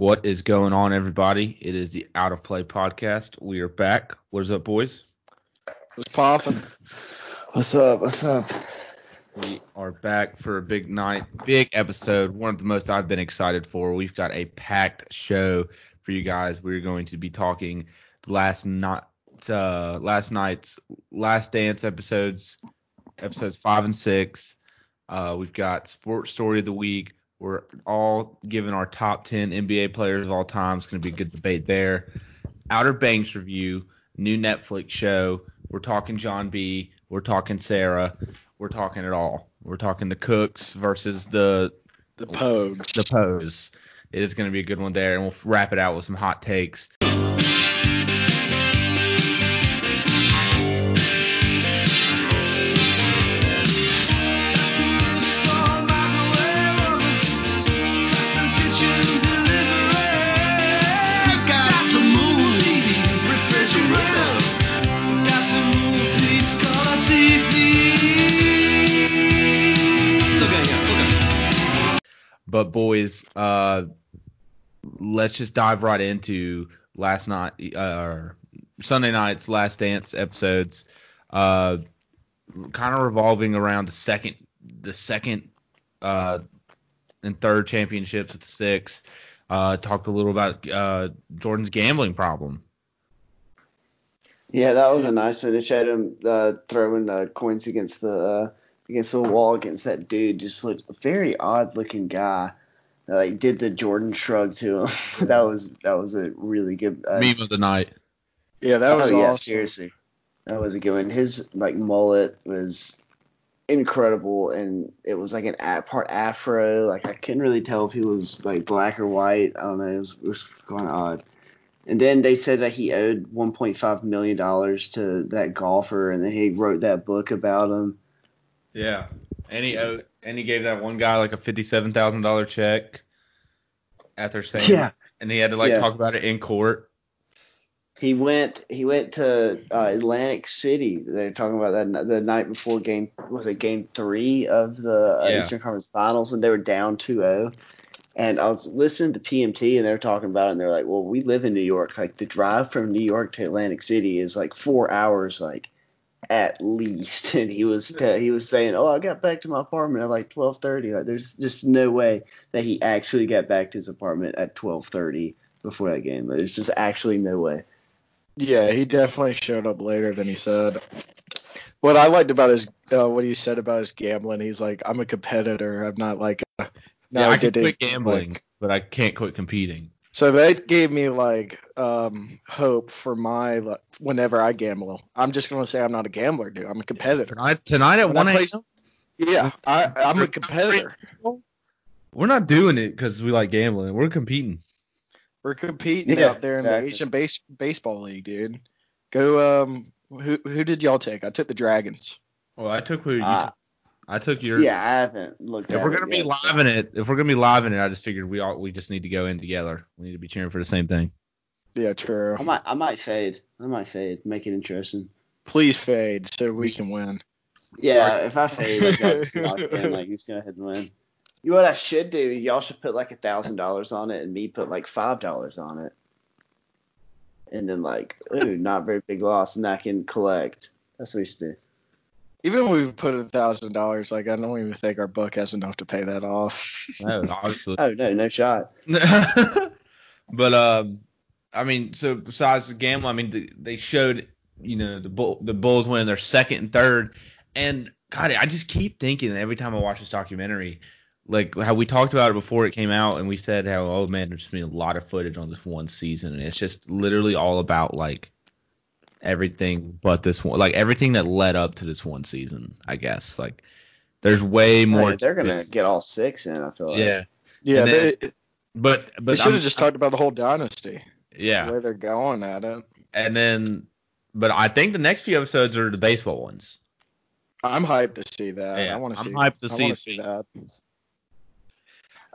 What is going on, everybody? It is the Out of Play podcast. We are back. What is up, boys? What's popping? What's up? What's up? We are back for a big night, big episode. One of the most I've been excited for. We've got a packed show for you guys. We're going to be talking last night, uh, last night's Last Dance episodes, episodes five and six. Uh, we've got Sports Story of the Week. We're all giving our top 10 NBA players of all time. It's going to be a good debate there. Outer Banks review, new Netflix show. We're talking John B. We're talking Sarah. We're talking it all. We're talking the Kooks versus the The Pogues. the Pose. It is going to be a good one there, and we'll wrap it out with some hot takes. But boys, uh, let's just dive right into last night, uh, Sunday night's Last Dance episodes. Uh, kind of revolving around the second, the second, uh, and third championships with the six. Uh, talked a little about uh, Jordan's gambling problem. Yeah, that was a nice. Had him uh, throwing uh, coins against the uh, against the wall against that dude. Just looked a very odd looking guy. Like did the Jordan shrug to him. that was that was a really good uh, Meme of the night. Yeah, that was oh, yeah, awesome. seriously. That was a good one. His like mullet was incredible, and it was like an a- part afro. Like I couldn't really tell if he was like black or white. I don't know. It was, it was kind of odd. And then they said that he owed 1.5 million dollars to that golfer, and then he wrote that book about him. Yeah, and he owed, and he gave that one guy like a fifty-seven thousand dollar check after saying, Yeah. and he had to like Yeah. talk about it in court. He went he went to uh, Atlantic City. They're talking about that the night before game was it game three of the uh, Yeah. Eastern Conference Finals when they were down 2-0. And I was listening to PMT and they were talking about it and they're like, well, we live in New York. Like the drive from New York to Atlantic City is like four hours, like at least. And he was t- he was saying, oh, I got back to my apartment at like 12:30. Like there's just no way that he actually got back to his apartment at 12:30 before that game. There's just actually no way. Yeah, he definitely showed up later than he said. What I liked about his, uh, what he said about his gambling, he's like, I'm a competitor. I'm not like, a, yeah, I can did quit gambling, like- but I can't quit competing. So that gave me like um hope for my like, whenever I gamble. I'm just gonna say I'm not a gambler, dude. I'm a competitor. Tonight, tonight at When one play- a.m. Yeah, I, I'm a competitor. We're not doing it because we like gambling. We're competing. We're competing Yeah, out there in exactly. the Asian base, baseball league, dude. Go. Um, who who did y'all take? I took the Dragons. Well, I took who you Uh, took. I took your. Yeah, I haven't looked If at we're gonna be yet, so- live in it, if we're gonna be live in it, I just figured we all we just need to go in together. We need to be cheering for the same thing. Yeah, true. I might, I might fade. I might fade. Make it interesting. Please fade so we can win. Yeah, if I fade, like, I'll just lock in. Like, who's gonna ahead and win? You know what I should do? Y'all should put like a thousand dollars on it, and me put like five dollars on it, and then like, ooh, not very big loss, and I can collect. That's what we should do. Even when we put a thousand dollars, like I don't even think our book has enough to pay that off. No, obviously. Oh no, no shot. but um, I mean, so besides the gamble, I mean, the, they showed you know the bull, the Bulls winning their second and third, and God, I just keep thinking every time I watch this documentary, like how we talked about it before it came out, and we said how oh man, there's been a lot of footage on this one season, and it's just literally all about like everything but this one, like everything that led up to this one season, I guess. Like there's way more. Hey, they're gonna it. get all six in. I feel like. yeah, Yeah, And then- they, but they should have just talked about the whole dynasty. yeah. The way they're going at it. and then but I think the next few episodes are the baseball ones. I'm hyped to see that. Yeah, I want to I'm see. hyped to I see wanna see that.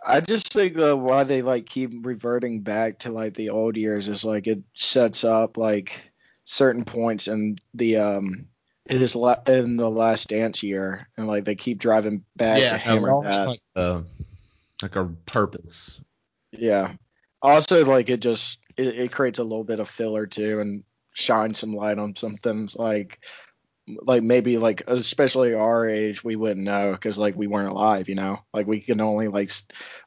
I just think uh, why they like keep reverting back to like the old years is like it sets up like certain points in the um it is la- in the last dance year and like they keep driving back to hammer that. like, uh, like a purpose. Yeah. Also, like it just it, it creates a little bit of filler too, and shines some light on some things like like maybe like especially our age we wouldn't know because like we weren't alive you know like we can only like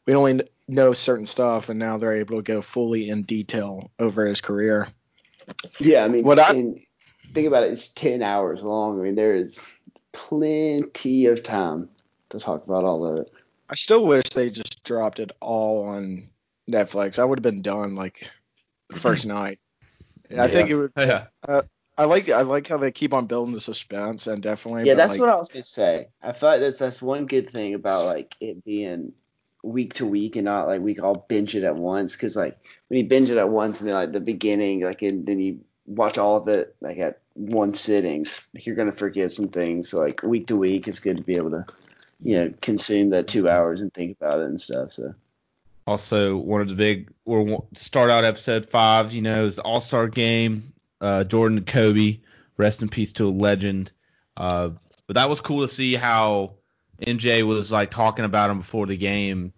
we only know certain stuff and now they're able to go fully in detail over his career Yeah, I mean, What I- and think about it. It's ten hours long. I mean, there is plenty of time to talk about all of it. i still wish they just dropped it all on netflix i would have been done like the first night Yeah. i think it would Yeah. Uh, i like i like how they keep on building the suspense and definitely Yeah, that's like, what I was gonna say. I thought that's that's one good thing about like it being week to week and not like we all binge it at once. Because like when you binge it at once and then like the beginning, like and then you watch all of it like at one sitting, like, you're gonna forget some things. So like week to week, it's good to be able to you know consume that two hours and think about it and stuff. So Also, one of the big or start out episode five, you know, is the All Star game. Uh, Jordan and Kobe, rest in peace to a legend. Uh, but that was cool to see how MJ was like talking about him before the game.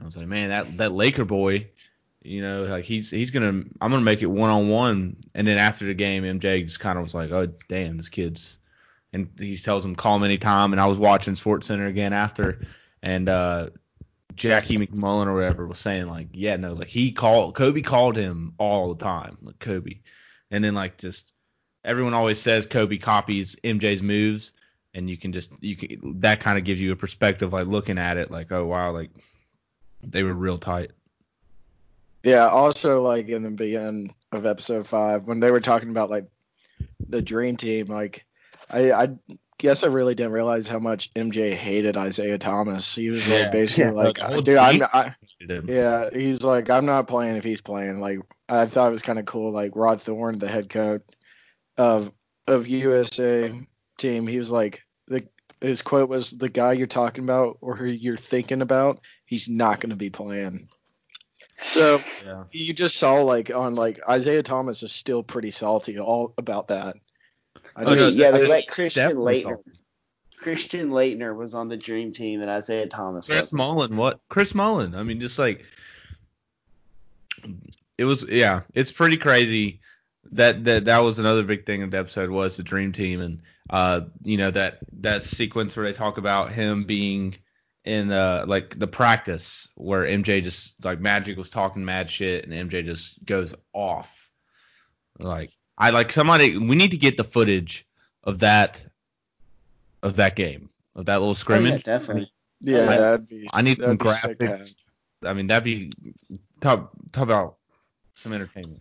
I was like, man, that that Laker boy, you know, like he's he's gonna I'm gonna make it one on one. And then after the game, MJ just kind of was like, oh damn, this kid's. And he tells him call him anytime. And I was watching SportsCenter again after, and uh, Jackie MacMullan or whatever was saying like, yeah, no, like he called Kobe called him all the time, like Kobe, and then like just everyone always says Kobe copies MJ's moves, and you can just you can that kind of gives you a perspective like looking at it like, oh wow, like they were real tight. Yeah, also like in the beginning of episode five when they were talking about like the dream team, like I I guess I really didn't realize how much MJ hated Isiah Thomas. He was Yeah. like basically Yeah. like, The dude, I'm team I, yeah, he's like I'm not playing if he's playing. Like I thought it was kind of cool. Like Rod Thorn, the head coach of of USA team, he was like the his quote was the guy you're talking about or who you're thinking about, he's not going to be playing. So Yeah. you just saw like on like Isiah Thomas is still pretty salty all about that. I Oh, just, no, yeah, they I- let Christian definitely Leitner. Christian Laettner was on the dream team and Isiah Thomas. Chris wasn't. Mullin, what? Chris Mullin. I mean, just like it was. Yeah, it's pretty crazy. That that that was another big thing in the episode was the dream team, and uh, you know that that sequence where they talk about him being in uh like the practice where MJ just like Magic was talking mad shit and MJ just goes off. Like I like somebody we need to get the footage of that of that game of that little Oh, yeah, scrimmage. definitely. yeah, I- that'd be. I need some that'd be sick to have. graphics. I mean, that'd be talk talk about some entertainment.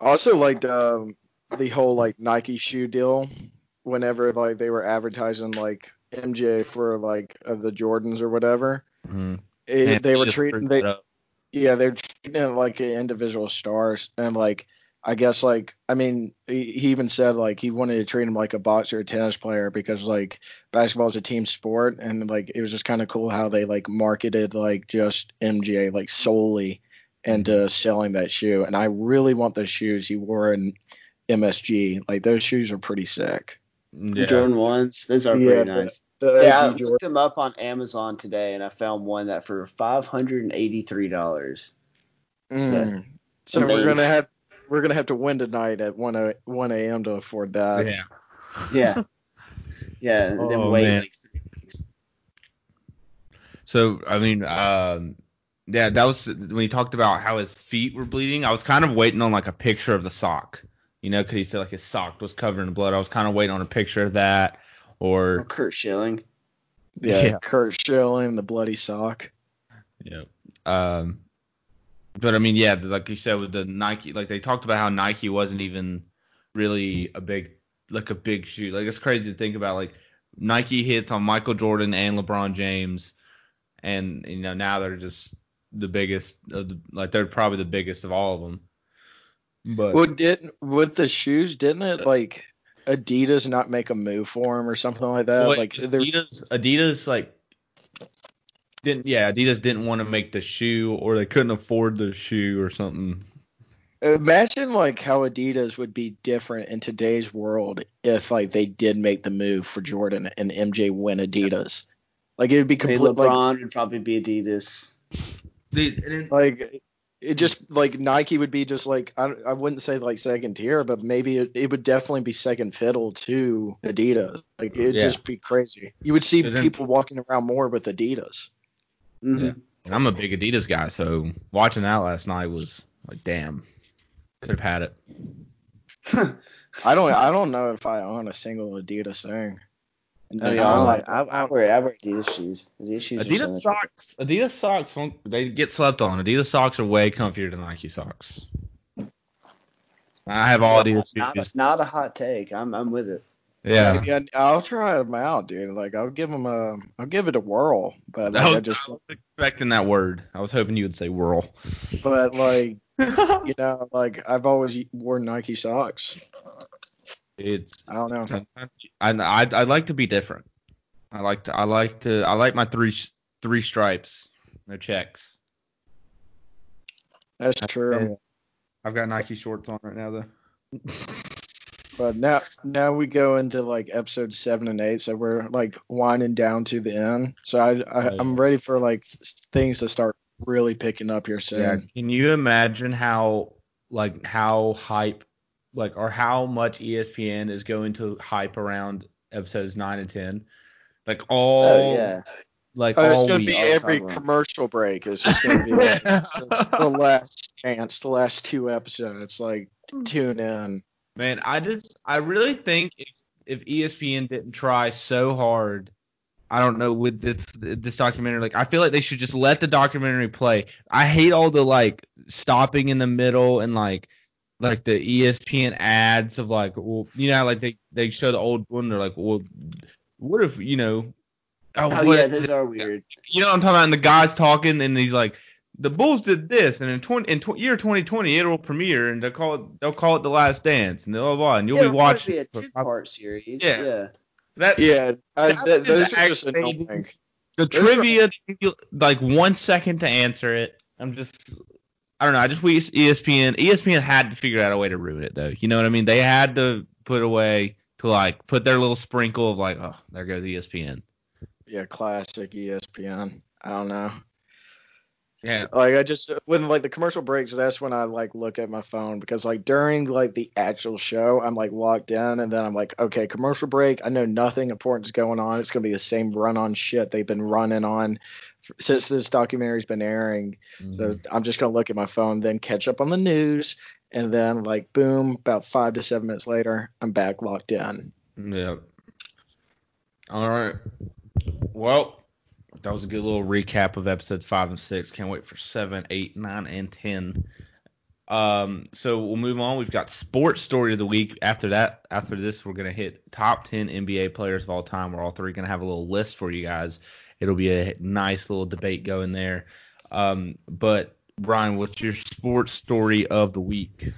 Also, liked the the whole like Nike shoe deal. Whenever like they were advertising like MJ for like uh, the Jordans or whatever, Mm-hmm. it, they were treating they yeah they're treating it like individual stars and like I guess like I mean he, he even said like he wanted to treat him like a boxer or tennis player because like basketball is a team sport and like it was just kind of cool how they like marketed like just MJ like solely into selling that shoe and I really want those shoes he wore in MSG like those shoes are pretty sick. The yeah. Jordan ones, those are Yeah, pretty nice. The Yeah, I OG Jordan- looked them up on Amazon today, and I found one that for five hundred and eighty-three dollars. Mm. So we're gonna have we're gonna have to win tonight at one a, one a.m. to afford that. yeah. Yeah, yeah. And then Oh, wait man. like three weeks. So I mean, um, yeah, that was when he talked about how his feet were bleeding. I was kind of waiting on like a picture of the sock, you know, because he said like his sock was covered in blood. I was kind of waiting on a picture of that, Oh, or Curt Schilling. Yeah, Yeah. Curt Schilling, the bloody sock. you know, um, but I mean, yeah, like you said with the Nike, like they talked about how Nike wasn't even really a big, like a big shoe. Like it's crazy to think about. Like Nike hits on Michael Jordan and LeBron James, and you know now they're just the biggest of the, like they're probably the biggest of all of them. But Well, did with the shoes, didn't it like Adidas not make a move for him or something like that? Well, like Adidas, Adidas like didn't yeah Adidas didn't want to make the shoe or they couldn't afford the shoe or something. imagine like how Adidas would be different in today's world if like they did make the move for Jordan and MJ win Adidas. Like it would be I mean, complete. Like, LeBron would probably be Adidas. Dude, and it- Like it just like Nike would be just like I, I wouldn't say like second tier, but maybe it, it would definitely be second fiddle to Adidas. Like it'd Yeah. just be crazy. You would see then- people walking around more with Adidas. Mhm. Yeah. and I'm a big Adidas guy, so watching that last night was like, damn, could have had it. I don't I don't know if I own a single Adidas thing. And I mean, then I, I'm like, like, I, I wear I wear Adidas shoes. Adidas shoes. Adidas much- socks, Adidas socks, don't- they get slept on. Adidas socks are way comfier than Nike socks. I have all Adidas Not, shoes. not a hot take. I'm I'm with it. Yeah. maybe I, I'll try them out, dude. Like I'll give them a I'll give it a whirl, but like, I I was, just I was expecting that word. I was hoping you would say whirl. but like you know like I've always worn Nike socks. It's I don't know. sometimes I I I like to be different. I like to I like to I like my three three stripes, no checks. That's true. I've got Nike shorts on right now though. But now now we go into like episode seven and eight, so we're like winding down to the end. So I, I Oh, I'm ready for like things to start really picking up here soon. Yeah. Can you imagine how like how hype like or how much ESPN is going to hype around episodes nine and ten? Like all Oh yeah. like Oh, it's all gonna week. be all every cover 'em. commercial break. is just gonna be like the last chance, the last two episodes. Like tune in. Man, I just I really think if if ESPN didn't try so hard, I don't know with this this documentary, like I feel like they should just let the documentary play. I hate all the like stopping in the middle and like like the ESPN ads of like well you know like they they show the old one they're like well what if you know Oh, oh what yeah, if- those are weird. you know what I'm talking about and the guy's talking and he's like the Bulls did this and in 20 in tw- year 2020 it'll premiere and they'll call it they'll call it the last dance and blah blah, blah and you'll yeah, be it'll watching be a two part series. Yeah. yeah. that Yeah, I, That's th- those just are just annoying. the Those are- trivia like one second to answer it. I'm just I don't know. I just wish ESPN ESPN had to figure out a way to ruin it though. You know what I mean? They had to put away to like put their little sprinkle of like oh there goes ESPN. Yeah, classic ESPN. I don't know. Yeah. Like I just when like the commercial breaks, that's when I like look at my phone because like during like the actual show, I'm like locked in, and then I'm like, okay, commercial break. I know nothing important is going on. It's gonna be the same run on shit they've been running on since this documentary's been airing. So I'm just gonna look at my phone, then catch up on the news, and then like boom, about five to seven minutes later, I'm back locked in. Yeah. All right. Well, that was a good little recap of episodes five and six. Can't wait for seven, eight, nine, and ten. Um, so we'll move on. We've got sports story of the week. After that, after this, we're gonna hit top ten NBA players of all time. We're all three gonna have a little list for you guys. It'll be a nice little debate going there. Um, but Brian, what's your sports story of the week?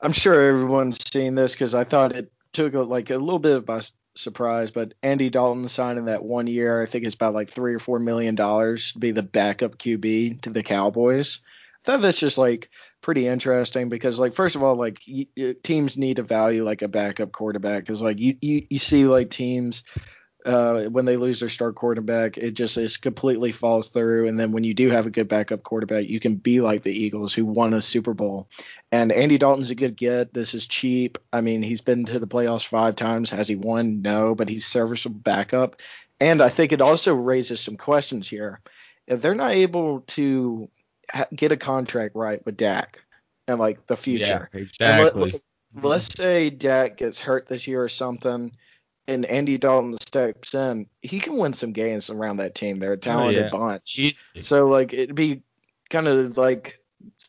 I'm sure everyone's seen this because I thought it took a, like a little bit by surprise, but Andy Dalton signing that one year, I think it's about like three or four million dollars to be the backup QB to the Cowboys. I thought that's just like pretty interesting because like first of all, like y- teams need to value like a backup quarterback because like you, you you see like teams. Uh, when they lose their star quarterback, it just is completely falls through. And then when you do have a good backup quarterback, you can be like the Eagles who won a Super Bowl. And Andy Dalton's a good get. This is cheap. I mean, he's been to the playoffs five times. Has he won? No, but he's serviceable backup. And I think it also raises some questions here. If they're not able to ha- get a contract right with Dak and like the future, Yeah, exactly. let, let's say Dak gets hurt this year or something, and Andy Dalton steps in, he can win some games around that team. They're a oh, talented yeah. bunch. Easy. So like it'd be kind of like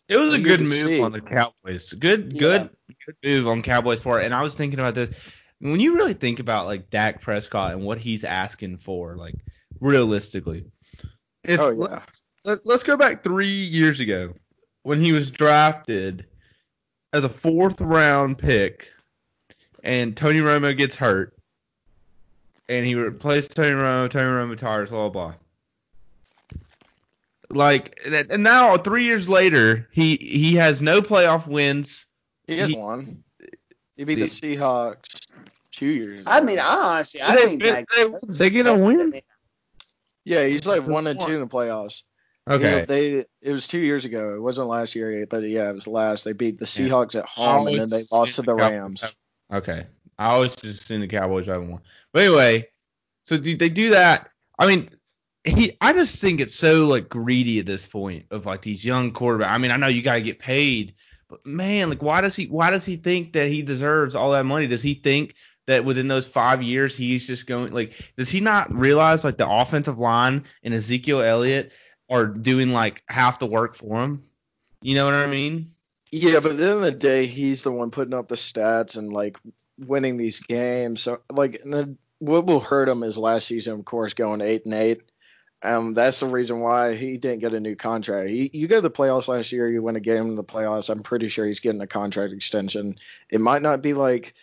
It was a good move see. on the Cowboys. Good, Yeah. good, good move on Cowboys' part. And I was thinking about this when you really think about like Dak Prescott and what he's asking for, like realistically. If Oh, yeah. let's, let, let's go back three years ago when he was drafted as a fourth round pick, and Tony Romo gets hurt, and he replaced Tony Romo. Tony Romo retires. Blah blah. blah. Like and and now three years later, he he has no playoff wins. he has He- one. He beat the, the- Seahawks two years. I mean, I honestly, I They- think they- Dak- they- they get a win. yeah, he's like That's one and two in the playoffs. Okay. Yeah, they it was two years ago. It wasn't last year, but yeah, it was last. They beat the Seahawks at home, and then they lost to the Rams. Okay. I always just assume the Cowboys haven't won. But anyway, so do they do that? I mean, he I just think it's so like greedy at this point of like these young quarterbacks. I mean, I know you gotta get paid, but man, like why does he why does he think that he deserves all that money? Does he think that within those five years he's just going like does he not realize like the offensive line and Ezekiel Elliott are doing like half the work for him? You know what I mean? Yeah, but at the end of the day, he's the one putting up the stats and like winning these games. So like, what will hurt him is last season, of course, going eight and eight. Um, that's the reason why he didn't get a new contract. He, you go to the playoffs last year, you win a game in the playoffs. I'm pretty sure he's getting a contract extension. It might not be like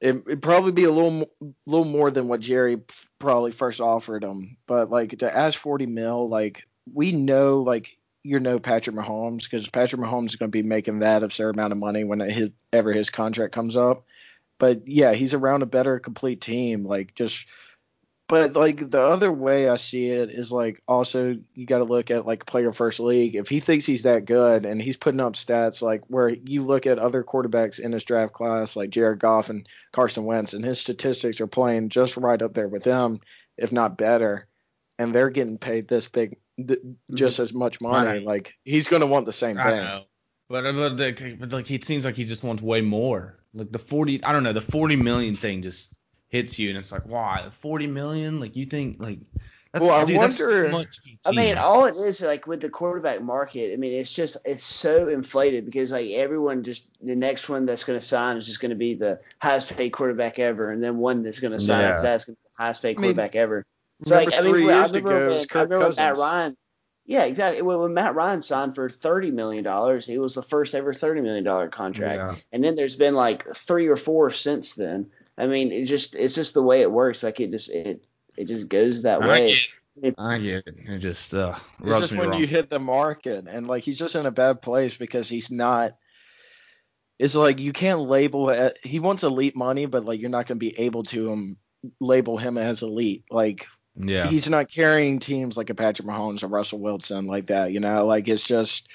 it, it'd probably be a little little more than what Jerry probably first offered him, but like to ask 40 mil, like we know like you're no Patrick Mahomes because Patrick Mahomes is going to be making that absurd amount of money when his ever his contract comes up. But yeah, he's around a better complete team. Like just but like the other way I see it is like also you got to look at like player first league. If he thinks he's that good and he's putting up stats like where you look at other quarterbacks in his draft class like Jared Goff and Carson Wentz and his statistics are playing just right up there with them, if not better, and they're getting paid this big th- mm-hmm. just as much money. Right. Like he's going to want the same I thing. know. But, but, like, but like it seems like he just wants way more. Like the 40 I don't know, the 40 million thing just hits you and it's like, why? 40 million? Like you think like that's, Well, I dude, that's so wonder- much I mean, all it is like with the quarterback market. I mean, it's just it's so inflated because like everyone just the next one that's going to sign is just going to be the highest paid quarterback ever, and then one that's going to sign Yeah. after that's going to be the highest paid I mean, quarterback ever. So Remember like I mean, three I years remember ago, it when, was I remember when Matt Ryan. Yeah, exactly. When, when Matt Ryan signed for thirty million dollars, he was the first ever thirty million dollar contract. Yeah. And then there's been like three or four since then. I mean, it just it's just the way it works. Like it just it it just goes that I way. get it. I get it. It just uh, It's just me when wrong. you hit the market, and like he's just in a bad place because he's not. It's like you can't label it. He wants elite money, but like you're not going to be able to um, label him as elite. Like yeah. he's not carrying teams like a Patrick Mahomes or Russell Wilson like that. You know, like it's just,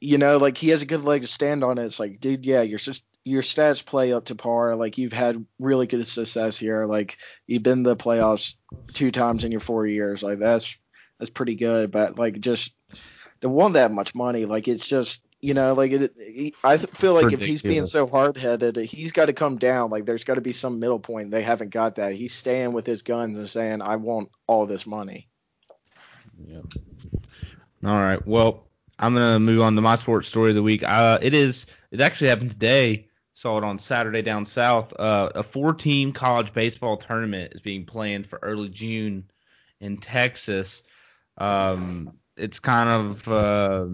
you know, like he has a good leg to stand on. It's like, dude, yeah, your your stats play up to par. Like you've had really good success here. Like you've been the playoffs two times in your four years. Like that's that's pretty good. But like just to want that much money, like it's just. You know, like it, he- I feel like if he's being so hard headed, he's got to come down. Like there's got to be some middle point. They haven't got that. He's staying with his guns and saying, "I want all this money." Yep. All right. Well, I'm gonna move on to my sports story of the week. Uh, it is. It actually happened today. Saw it on Saturday down south. Uh, a four-team college baseball tournament is being planned for early June in Texas. Um, it's kind of uh,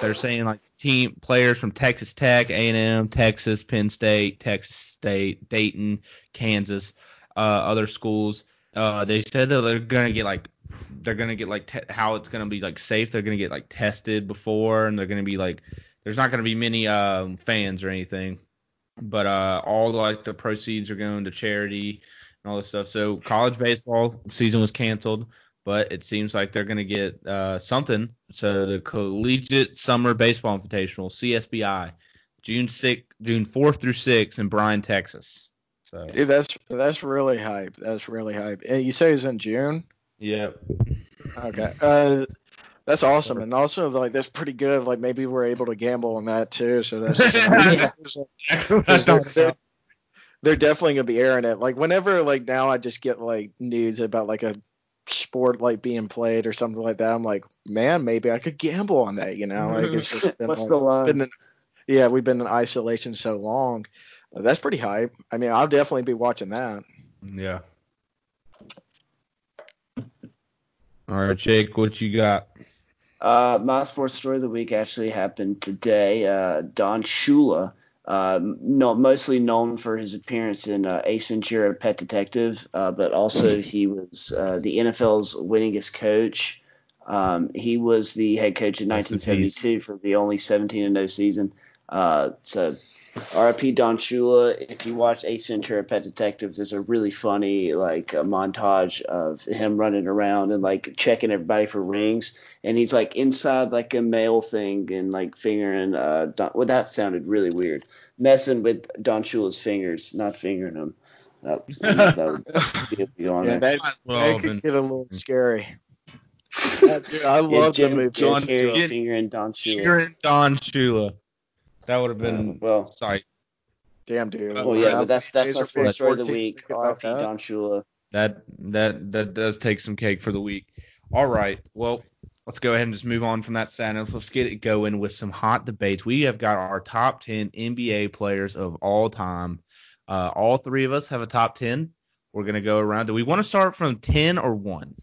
they're saying like team players from Texas Tech, A&M, Texas, Penn State, Texas State, Dayton, Kansas, uh, other schools. Uh, they said that they're gonna get like they're gonna get like te- how it's gonna be like safe. They're gonna get like tested before, and they're gonna be like there's not gonna be many um, fans or anything, but uh, all like the proceeds are going to charity and all this stuff. So college baseball season was canceled, but it seems like they're gonna get uh, something. So the Collegiate Summer Baseball Invitational (CSBI), June 6, June 4th through 6th in Bryan, Texas. So Dude, that's that's really hype. That's really hype. And you say it's in June? Yep. Okay. Uh, that's awesome. And also, like, that's pretty good. Like, maybe we're able to gamble on that too. So that's Yeah. Because they're, they're, they're definitely gonna be airing it. Like whenever like now I just get like news about like a sport like being played or something like that. I'm like, man, maybe I could gamble on that. You know, like it's just been, What's like, the line? been in, yeah, we've been in isolation so long. Uh, That's pretty hype. I mean, I'll definitely be watching that. Yeah. All right, Jake, what you got? Uh, my sports story of the week actually happened today. Uh, Don Shula, uh, no, mostly known for his appearance in uh, Ace Ventura: Pet Detective, uh, but also he was uh, the NFL's winningest coach. Um, he was the head coach in in 1972 for the only 17 and 0 season. Uh, so R.I.P. Don Shula. If you watch Ace Ventura: Pet Detectives, there's a really funny like a montage of him running around and like checking everybody for rings, and he's like inside like a mail thing and like fingering. Uh, Don, well, that sounded really weird. Messing with Don Shula's fingers, not fingering them. That, that would be on Yeah, there. that, Well, that could get a little scary. Dude, I Yeah, love Jim, the movie. Jim Carrey Jim- fingering Don Shula. Sharon Don Shula. That would have been Uh, well, Sorry. Damn, dude. Well, well, yeah, but that's that's my Taser sports story of the week. think about R.I.P. that. Don Shula. That that that does take some cake for the week. All right. Well, let's go ahead and just move on from that sadness. Let's get it going with some hot debates. We have got our top 10 NBA players of all time. Uh, all three of us have a top 10. We're going to go around. Do we want to start from 10 or 1?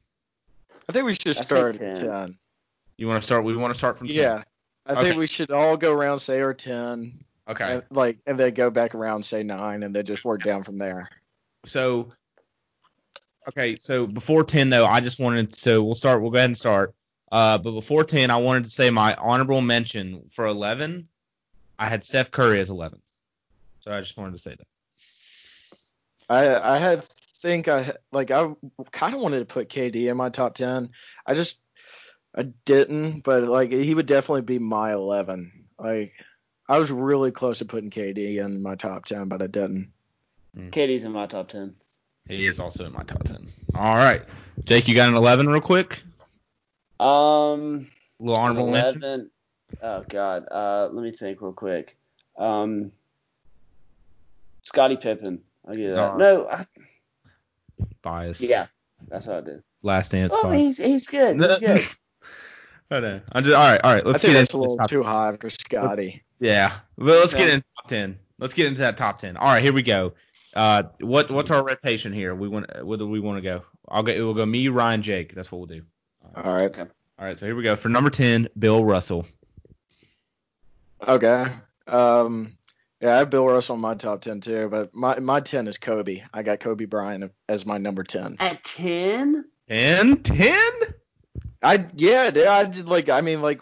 I think we should I start 10. 10. You want to start? We want to start from 10. Yeah. I think we should all go around, say our 10, Okay. and, like, and then go back around, say 9, and then just work down from there. So, okay. So before 10, though, I just wanted, so we'll start, we'll go ahead and start. Uh, but before 10, I wanted to say my honorable mention for 11. I had Steph Curry as 11. So I just wanted to say that. I I had think I like I kind of wanted to put KD in my top 10. I just I didn't, but like he would definitely be my 11. Like I was really close to putting KD in my top 10, but I didn't. KD's in my top ten. He is also in my top 10. All right. Jake, you got an 11 real quick? Um, A little honorable mention? eleven. Oh God. Uh, let me think real quick. Um, Scottie Pippen. I'll give that. Alright. No. I, Bias. yeah, that's what I did. Last dance Oh, he's he's good. He's good. I know. I'm just, all right, all right. Let's I think get that's a into this little top too high for Scottie. Yeah, but let's get Yeah. into top ten. Let's get into that top ten. All right, here we go. Uh, what what's our rotation here? We want where do we want to go? I'll go. We'll go me, Ryan, Jake. That's what we'll do. All right. Okay. All right, so here we go for number ten, Bill Russell. Okay. Um, yeah, I have Bill Russell in my top 10 too, but my my 10 is Kobe. I got Kobe Bryant as my number 10. At ten. Ten, ten. I yeah, dude, I just like I mean like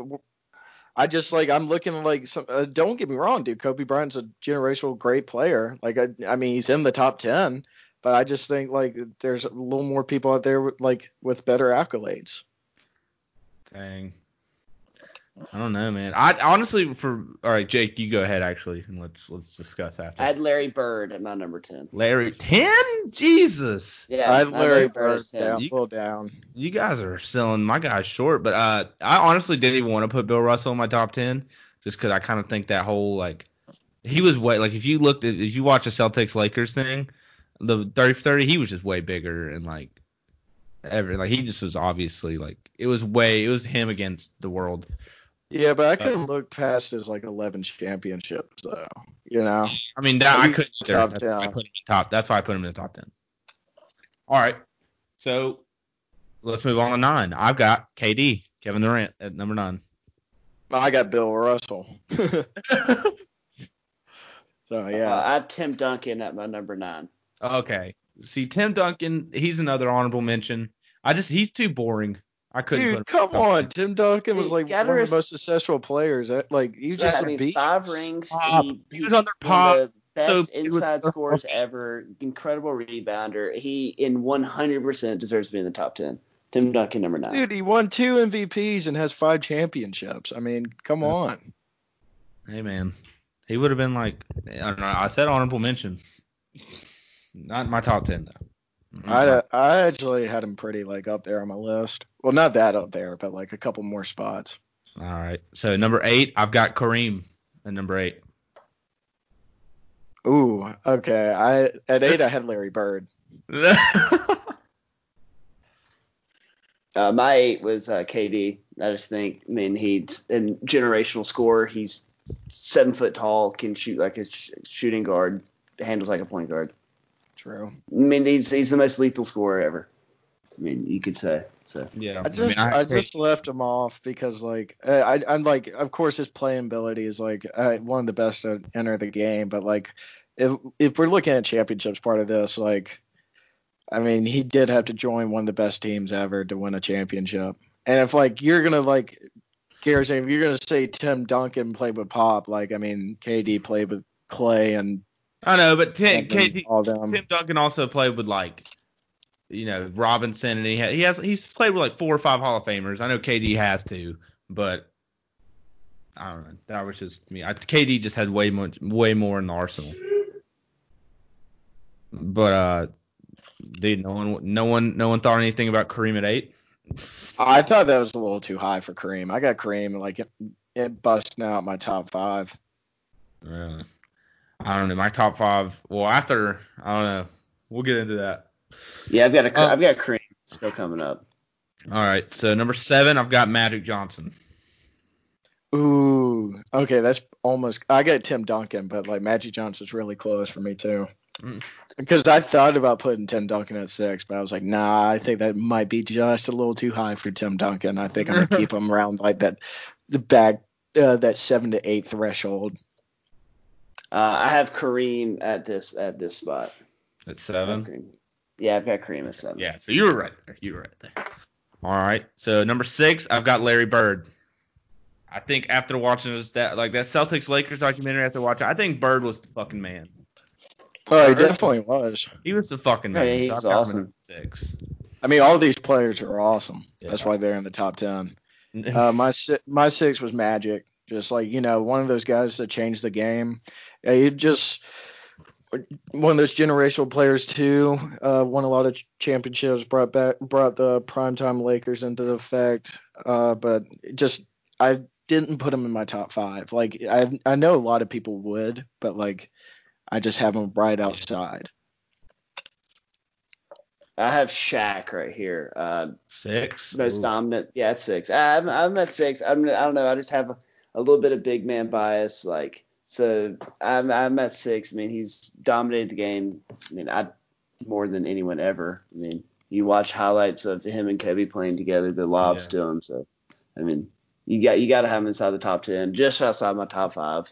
I just like I'm looking like some. Uh, don't get me wrong, dude. Kobe Bryant's a generational great player. Like I, I mean, he's in the top ten, but I just think like there's a little more people out there with, like with better accolades. Dang. I don't know, man. I honestly, for all right, Jake, you go ahead actually, and let's let's discuss after. I had Larry Bird at my number ten. Larry, ten? Jesus, Yeah, I have Larry Bird Bird down, You- pull down. you guys are selling my guy short. But uh, I honestly didn't even want to put Bill Russell in my top ten, just because I kind of think that whole like he was way like if you looked at if you watch a Celtics Lakers thing, the 30 30 he was just way bigger and like ever like he just was obviously like it was way it was him against the world. Yeah, but I couldn't look past his like 11 championships though. You know. I mean that I couldn't top That's why I put him in top. That's why I put him in the top ten. All right, so let's move on to nine. I've got KD, Kevin Durant at number nine. I got Bill Russell. so Uh, yeah. I have Tim Duncan at my number nine. Okay. See, Tim Duncan, he's another honorable mention. I just he's too boring. I couldn't. Dude, come him on. Tim Duncan was like one of res- the most successful players. Like you just I a mean, beast. five rings. Pop. He, He was on their one pop. of the So best it was- inside scores ever. Incredible rebounder. He in 100% deserves to be in the top 10. Tim Duncan, number nine. Dude, he won two MVPs and has five championships. I mean, come Yeah. on. Hey man, he would have been like I don't know. I said honorable mention. Not in my top ten though. I uh, I actually had him pretty like up there on my list. Well, not that up there, but like a couple more spots. All right. So number eight, I've got Kareem at number eight. Ooh, okay. I at eight I had Larry Bird. Uh, my eight was uh, KD. I just think, I mean, he's a generational scorer. He's seven foot tall, can shoot like a sh- shooting guard, handles like a point guard. True. I mean, he's he's the most lethal scorer ever. I mean, you could say. So yeah. I just mean, I, just left him off because like uh, I I'm like of course his playability is like uh, one of the best to enter the game, but like if if we're looking at championships part of this, like I mean he did have to join one of the best teams ever to win a championship. And if like you're gonna like Garrison, if you're gonna say Tim Duncan played with Pop, like I mean KD played with Clay and I know, but Tim. Tim Duncan also played with like, you know, Robinson, and he ha- he has he's played with like four or five Hall of Famers. I know KD has to, but I don't know. That was just me. I, KD just had way much way more in the arsenal. But uh, dude, no one no one no one thought anything about Kareem at eight. I thought that was a little too high for Kareem. I got Kareem like it, it busting out my top five. Really? I don't know. My top five. Well, after I don't know. We'll get into that. Yeah, I've got a Uh, have got Kareem still coming up. All right. So number seven, I've got Magic Johnson. Ooh, okay, that's almost. I got Tim Duncan, but like Magic Johnson's really close for me too. Mm. Because I thought about putting Tim Duncan at six, but I was like, nah, I think that might be just a little too high for Tim Duncan. I think I'm gonna keep him around like that, the back, uh, that seven to eight threshold. Uh, I have Kareem at this at this spot. At seven. Yeah, I've got Kareem at seven. Yeah, so you were right there. You were right there. All right. So number six, I've got Larry Bird. I think after watching this, that like that Celtics Lakers documentary after watching, I think Bird was the fucking man. Oh, he Bird- definitely was. He was the fucking man. yeah, he So was I've awesome. at Six. I mean, all these players are awesome. That's why they're in the top ten. Uh, my my six was Magic, just like you know, one of those guys that changed the game. Yeah, he just one of those generational players too. Uh, won a lot of championships, brought back brought the primetime Lakers into effect. Uh, but just I didn't put him in my top five. Like I I know a lot of people would, but like I just have him right outside. I have Shaq right here. Uh, Six. most Ooh. dominant. Yeah, at six. I'm I'm at six. I'm I don't know. I just have a, a little bit of big man bias. Like so, I'm I'm at six. I mean, he's dominated the game. I mean, I more than anyone ever. I mean, you watch highlights of him and Kobe playing together, the lobs Yeah. to him. So, I mean, you got you got to have him inside the top ten, just outside my top five.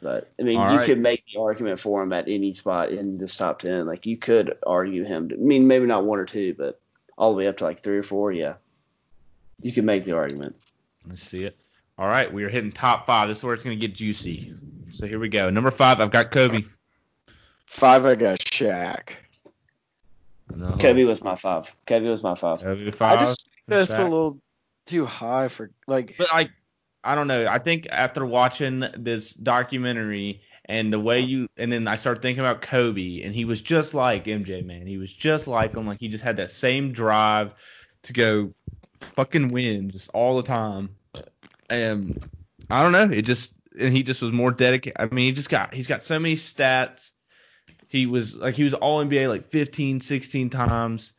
But I mean, All you right. could make the argument for him at any spot in this top ten. Like you could argue him. I mean, maybe not one or two, but all the way up to like three or four. Yeah, you can make the argument. Let's see it. All right, we are hitting top five. This is where it's gonna get juicy. So here we go. Number five, I've got Kobe. Five, I got Shaq. No. Kobe was my five. Kobe was my five. Kobe I five. just think that's a little too high for like. But like, I don't know. I think after watching this documentary and the way you, and then I started thinking about Kobe, and he was just like MJ, man. He was just like him. Like he just had that same drive to go fucking win just all the time. And I don't know. It just, and he just was more dedicated. I mean, he just got, he's got so many stats. He was like, he was all NBA like 15, 16 times.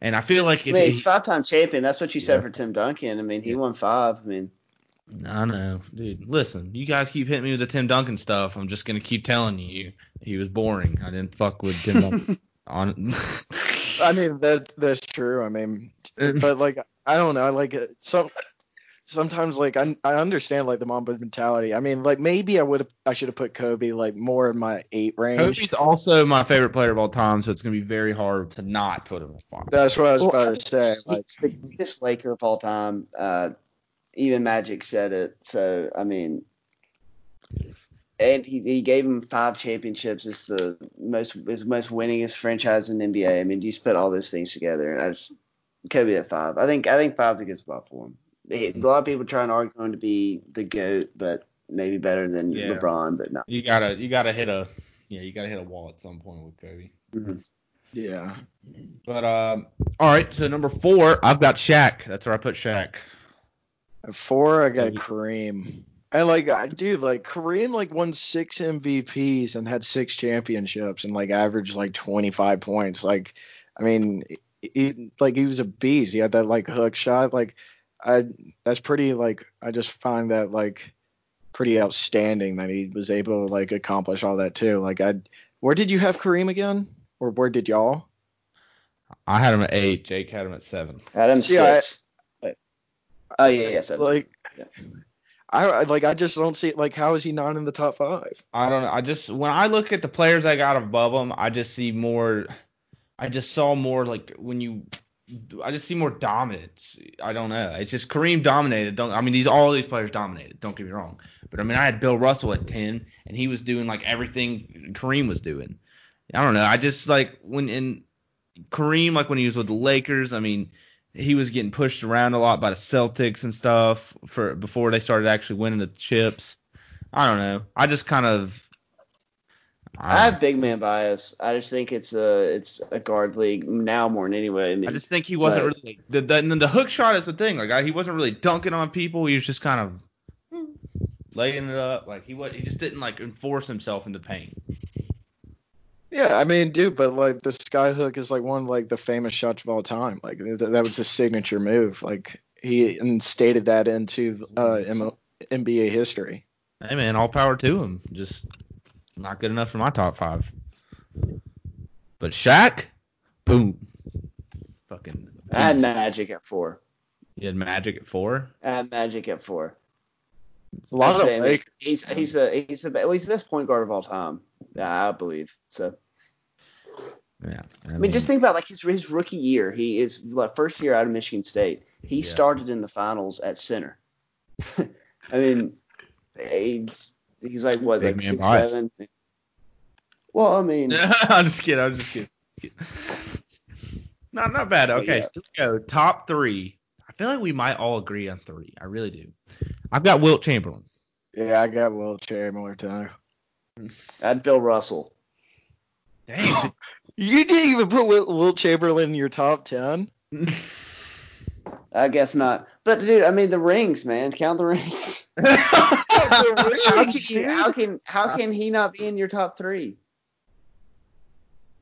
And I feel like I if mean, he, he's five time champion. That's what you said for Tim Duncan. I mean, he Yeah. won five. I mean, I know, dude. Listen, you guys keep hitting me with the Tim Duncan stuff. I'm just gonna keep telling you he was boring. I didn't fuck with Tim Duncan. On, I mean that that's true. I mean, but like I don't know. I like some sometimes like I I understand like the Mamba mentality. I mean like maybe I would have I should have put Kobe like more in my eight range. Kobe's also my favorite player of all time, so it's gonna be very hard to not put him at five. That's what I was Well, about to say. Like he's the greatest Laker of all time. Uh, even Magic said it. So I mean, and he, he gave him five championships. It's the most it's the most winningest franchise in the NBA. I mean, you just put all those things together, and I just Kobe at five. I think I think five's a good spot for him. He- A lot of people trying and argue him to be the goat, but maybe better than Yeah. LeBron, but no. You gotta you gotta hit a yeah you gotta hit a wall at some point with Kobe. Mhm. yeah. But um, all right. So number four, I've got Shaq. That's where I put Shaq. At four I got So- Kareem. And like I dude, like Kareem like won six MVPs and had six championships and like averaged like 25 points. Like I mean, he, like he was a beast. He had that like hook shot. Like I that's pretty like I just find that like pretty outstanding that he was able to like accomplish all that too. Like I where did you have Kareem again? Or where did y'all? I had him at eight. Jake had him at seven. Adam See, I- six. Wait. Oh yeah, yeah, seven. Like Yeah. I I- like I just don't see like how is he not in the top five? I don't know. I just when I look at the players I got above him, I just see more. I just saw more like when you I just see more dominance. I don't know. It's just Kareem dominated. Don't I mean these all these players dominated. Don't get me wrong. But I mean I had Bill Russell at ten, and he was doing like everything Kareem was doing. I don't know. I just like when in Kareem like when he was with the Lakers. I mean he was getting pushed around a lot by the Celtics and stuff for before they started actually winning the chips. I don't know. I just kind of I have big man bias. I just think it's a it's a guard league now more than anyway. I, mean, I just think he wasn't but- really the, the and then the hook shot is the thing. Like I, he wasn't really dunking on people. He was just kind of laying it up. Like he was, he just didn't like enforce himself in the paint. Yeah, I mean, dude, but like the sky hook is like one of like the famous shots of all time. Like th- that was his signature move. Like he instated that into uh, M- NBA history. Hey man, all power to him. Just not good enough for my top five. But Shaq, boom, fucking. I had. Magic at four. He had Magic at four. I had Magic at four. A lot of say, I mean, Lakers. he's he's a he's a well, he's the best point guard of all time. Yeah, I believe. So Yeah. I, I mean, just think about like his his rookie year. He is like first year out of Michigan State. He Yeah. started in the finals at center. I mean, he's he's like what Big like man six bias. seven. Well, I mean, I'm just kidding. I'm just kidding. Not not bad. Okay, yeah. so let's go top three. I feel like we might all agree on three. I really do. I've got Wilt Chamberlain. Yeah, I got Wilt Chamberlain too. I had Bill Russell. Dang. You didn't even put Will, Wilt Chamberlain in your top ten. I guess not. But dude, I mean the rings, man. Count the rings. The how, can, dude. how can how can he not be in your top three?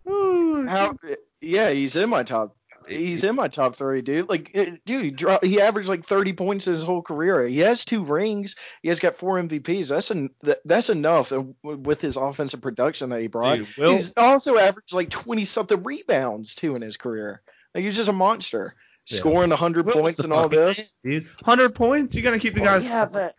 How, yeah, he's in my top. He's in my top three, dude. Like, dude, he, dro- he averaged like 30 points in his whole career. He has two rings. He has got four MVPs. That's en- that's enough uh, with his offensive production that he brought. Dude, Wilt- he's also averaged like 20 something rebounds too in his career. Like, he's just a monster, Yeah. scoring 100 Wilt's points the and all this. dude. Hundred points. You're going to keep the Well, guys. yeah, but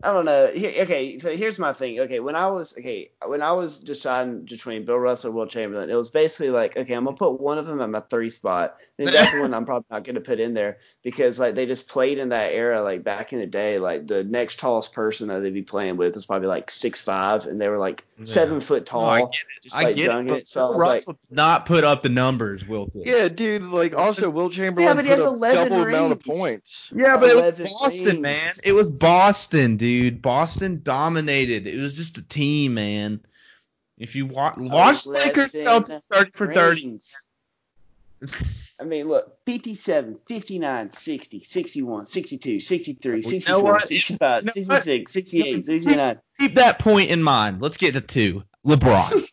I don't know. Here, okay, so here's my thing. Okay, when I was okay, when I was deciding between Bill Russell and Wilt Chamberlain, it was basically like, okay, I'm gonna put one of them at my three spot. Then that's the one I'm probably not gonna put in there because like they just played in that era, like back in the day, like the next tallest person that they'd be playing with was probably like six five, and they were like. Seven foot tall. No, I get it. just I like get it. it. So I was like, Russell not put up the numbers. Wilt did. Yeah, dude. Like, also, Wilt Chamberlain yeah, but he put has up 11 double amount of points. Yeah, but it was Boston, rings. man. It was Boston, dude. Boston dominated. It was just a team, man. If you wa- oh, watch Lakers 11 Celtics 30 for 30. Rings. I mean, look, 57, 59, 60, 61, 62, 63, Well, you know 64, what? 65, You 66, 68, 69. Keep that point in mind. Let's get to two. LeBron.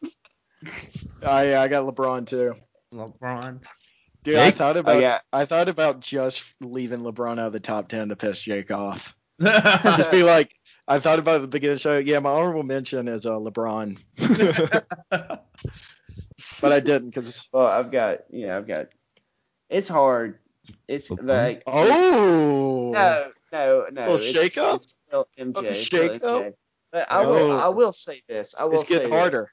Oh, yeah, I got LeBron too. LeBron. Dude, I thought about Oh, yeah. I thought about just leaving LeBron out of the top ten to piss Jake off. Just be like, I thought about it at the beginning of the show. Yeah, my honorable mention is uh, LeBron, but I didn't because Well, I've got, yeah, I've got. It's hard. It's mm-hmm. like. oh, No, no, no. Little it's, shake-up? It's MJ. Still shake-up? But I will, Oh. I will say this. I will it's say getting harder.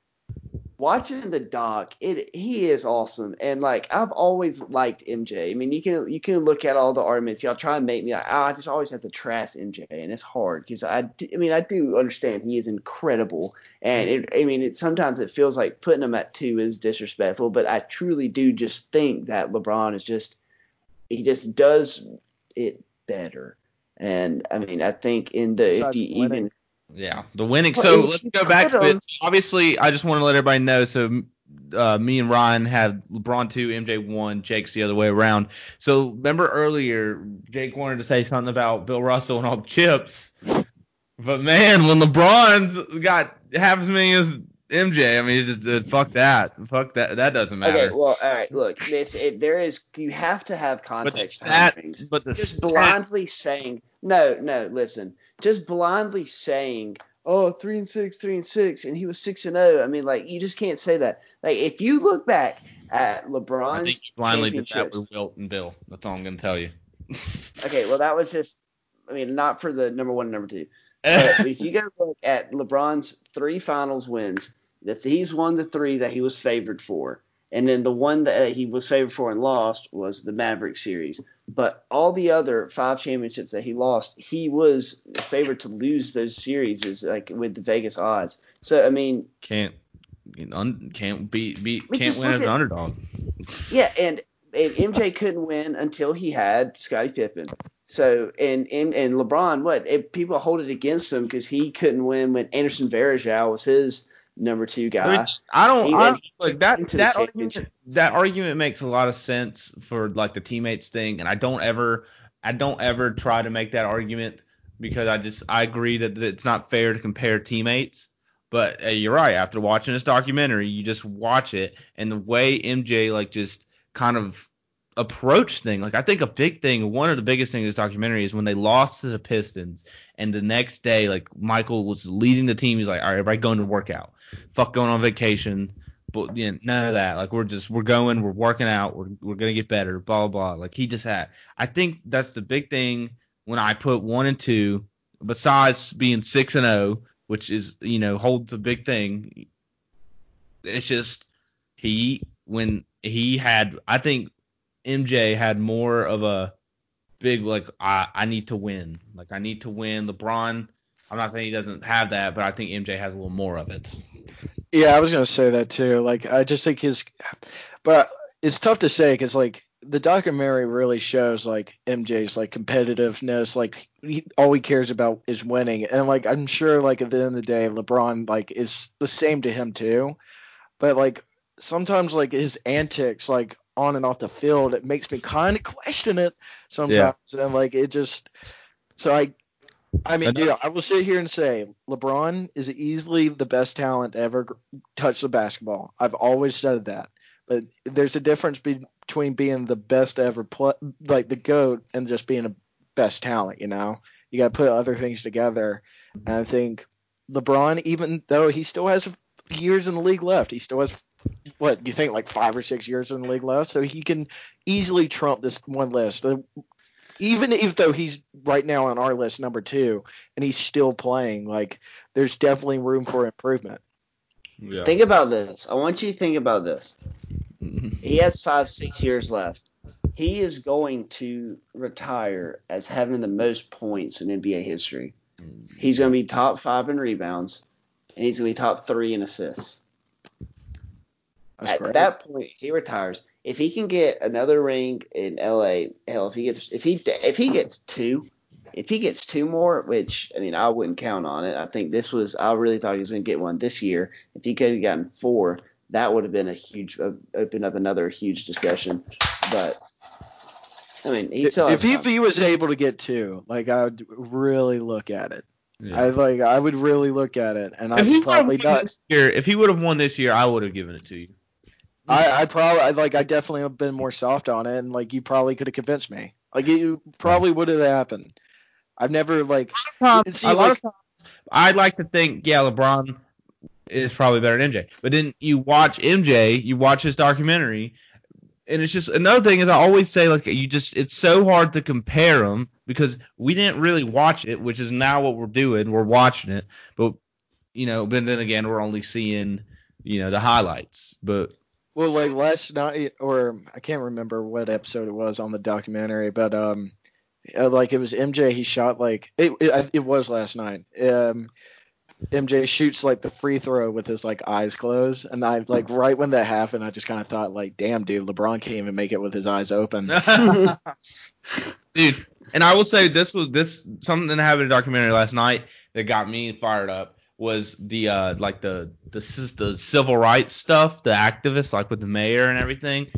Watching the doc, it he is awesome, and like I've always liked MJ. I mean, you can you can look at all the arguments. Y'all try and make me like, oh, I just always have to trash MJ, and it's hard because I, do, I mean, I do understand he is incredible, and it, I mean, it sometimes it feels like putting him at two is disrespectful, but I truly do just think that LeBron is just he just does it better, and I mean, I think in the if you winning. even Yeah, the winning. Well, So if let's go back to it. So obviously, I just want to let everybody know. So uh, me and Ryan have LeBron two, MJ one, Jake's the other way around. So remember earlier, Jake wanted to say something about Bill Russell and all the chips, but man, when LeBron's got half as many as MJ, I mean, it's just uh, fuck that, fuck that. That doesn't matter. Okay, well, all right. Look, this it, there is you have to have but the context. stat, but the just stat, blindly saying no, no. Listen, just blindly saying, oh, three and six, three and six, and he was six and zero. I mean, like you just can't say that. Like if you look back at I LeBron's think you blindly did that with Wilt and Bill. That's all I'm gonna tell you. okay, well that was just, I mean, not for the number one, and number two. But if you go look at LeBron's three finals wins, that he's won the three that he was favored for, And then the one that he was favored for and lost was the Maverick series. But all the other five championships that he lost, he was favored to lose those series is like with the Vegas odds. So I mean, can't can't beat beat can't win as an underdog. yeah, and, and MJ couldn't win until he had Scottie Pippen. So and and, and LeBron, what people hold it against him because he couldn't win when Anderson Varejao was his number two guy. Which I don't, I don't like that him to the that argument, that argument makes a lot of sense for like the teammates thing, and I don't ever I don't ever try to make that argument because I just I agree that, that it's not fair to compare teammates. But uh, you're right. After watching this documentary, you just watch it, and the way MJ like just kind of approach thing. Like I think a big thing, one of the biggest things in this documentary is when they lost to the Pistons, and the next day, like Michael was leading the team. He's like, all right, everybody going to workout. Fuck going on vacation. But you know, none of that. Like we're just we're going, we're working out, we're we're gonna get better. Blah blah blah. Like he just had. I think that's the big thing when I put one and two. Besides being six and zero, which is you know holds a big thing. It's just he when he had. I think MJ had more of a big like I I need to win. Like I need to win. LeBron. I'm not saying he doesn't have that, but I think MJ has a little more of it. Yeah, I was gonna say that too. Like, I just think his, but it's tough to say because like the documentary really shows like MJ's like competitiveness. Like, he, all he cares about is winning, and like I'm sure like at the end of the day, LeBron like is the same to him too. But like sometimes like his antics like on and off the field, it makes me kind of question it sometimes, and like it just. So I I mean, dude, I will sit here and say LeBron is easily the best talent to ever touch the basketball. I've always said that. But there's a difference be- between being the best ever play, like the GOAT, and just being a best talent, you know? You got to put other things together. And I think LeBron, even though he still has years in the league left, he still has, what, do you think like five or six years in the league left? So he can easily trump this one list. The, even if though he's right now on our list number two and he's still playing, like there's definitely room for improvement. Yeah. Think about this. I want you to think about this. Mm-hmm. He has five, six years left. He is going to retire as having the most points in NBA history. Mm-hmm. He's going to be top five in rebounds, and he's going to be top three in assists. That's At great. that point, he retires. If he can get another ring in LA, hell, if he gets if he if he gets two, if he gets two more, which I mean I wouldn't count on it. I think this was I really thought he was going to get one this year. If he could have gotten four, that would have been a huge uh, opened up another huge discussion. But I mean, he still if he, if he was able to get two, like I would really look at it. Yeah. I like I would really look at it, and if I'd he probably won not. this year, if he would have won this year, I would have given it to you. I I probably I, like I definitely have been more soft on it, and like you probably could have convinced me. Like you probably would have happened. I've never like times, See, a lot like- of times, I'd like to think, yeah, LeBron is probably better than MJ. But then you watch MJ, you watch his documentary, and it's just another thing is I always say like you just it's so hard to compare them because we didn't really watch it, which is now what we're doing. We're watching it, but you know, but then again, we're only seeing you know the highlights. But Well, like last night, or I can't remember what episode it was on the documentary, but um, uh, like it was MJ. He shot like it. It, it was last night. Um, MJ shoots like the free throw with his like eyes closed, and I like right when that happened, I just kind of thought like, damn, dude, LeBron can't even make it with his eyes open. dude. And I will say this was this something that happened in a documentary last night that got me fired up was the uh like the the the civil rights stuff, the activists like with the mayor and everything.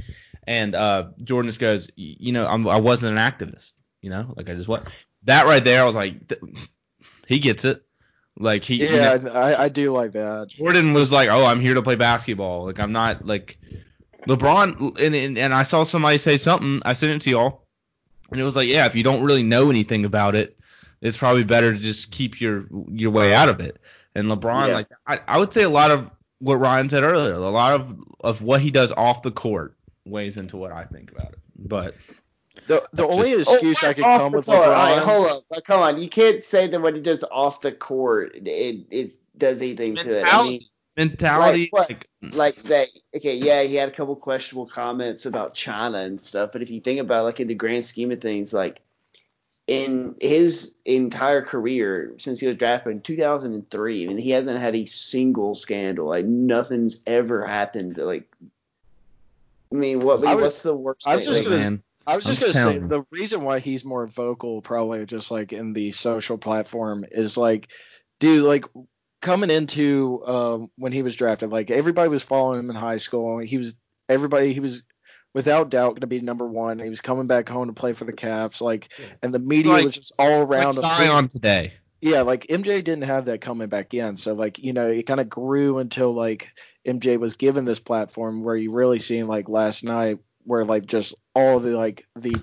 And uh Jordan just goes, you know, I'm, I wasn't an activist, you know, like I just what that right there. I was like, th- he gets it. Like he, you know, yeah, I, I do like that. Jordan was like, "Oh, I'm here to play basketball. Like I'm not like LeBron." And and, and I saw somebody say something. I sent it to y'all, and it was like, "Yeah, if you don't really know anything about it, it's probably better to just keep your your way out of it." And LeBron, Yeah. like I, I would say, a lot of what Ryan said earlier, a lot of of what he does off the court weighs into what I think about it. But The the only Just- excuse Oh, I could come with court. LeBron. All right, hold up. But come on, you can't say that what he does off the court it it does anything to it. I mean, mentality, mentality. Like, Like, mm. like that. Okay, yeah, he had a couple questionable comments about China and stuff, but if you think about it, like in the grand scheme of things, like in his entire career since he was drafted in 2003, I mean, he hasn't had a single scandal. Like nothing's ever happened. Like, I mean, what? I was- what's the worst? I was just Like, gonna- man, I was I'm just gonna telling say the reason why he's more vocal, probably just like in the social platform, is like, dude, like coming into um, when he was drafted, like everybody was following him in high school. He was everybody. He was without doubt going to be number one. He was coming back home to play for the Cavs, like, and the media Like- was just all like around him. Zion today. Yeah, like MJ didn't have that coming back in. So like, you know, it kind of grew until like MJ was given this platform where you really seen like last night where like just all the like the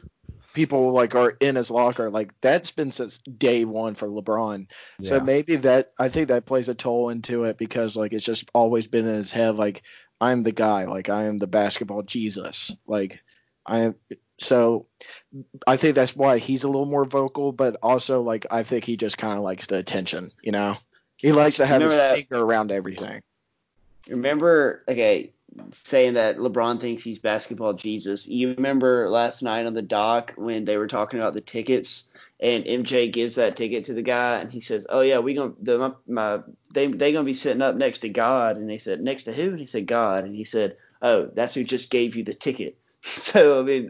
people like are in his locker. Like that's been since day one for LeBron. So maybe that I think that plays a toll into it because like it's just always been in his head like I'm the guy, like I am the basketball Jesus. Like I am so I think that's why he's a little more vocal, but also like I think he just kind of likes the attention, you know. He likes to have his Remember that- finger around everything. Remember, okay, saying that LeBron thinks he's basketball Jesus. You remember last night on the doc when they were talking about the tickets, and MJ gives that ticket to the guy, and he says, "Oh yeah, we gonna the, my, my they they gonna be sitting up next to God," and they said, "Next to who?" And he said, "God," and he said, "Oh, that's who just gave you the ticket." So I mean,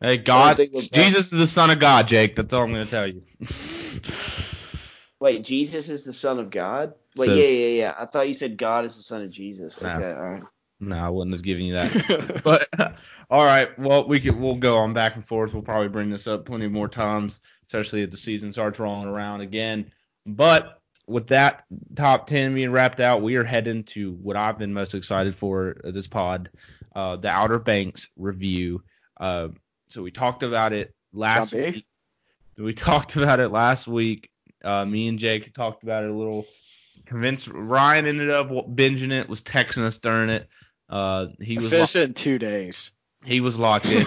Hey, God, think with that- Jesus is the son of God, Jake. That's all I'm gonna tell you. wait, Jesus is the Son of God. Wait, So- yeah, yeah, yeah. I thought you said God is the Son of Jesus. No. Okay, all right. No, I wouldn't have given you that. but all right, well, we could we'll go on back and forth. We'll probably bring this up plenty more times, especially if the season starts rolling around again. But with that top ten being wrapped out, we are heading to what I've been most excited for uh, this pod, uh, the Outer Banks review. Uh, so we talked about it last week. We talked about it last week. Uh, me and Jake talked about it a little. Convinced Ryan ended up binging it. Was texting us during it. Uh, he was finished it in two days. he was locked in.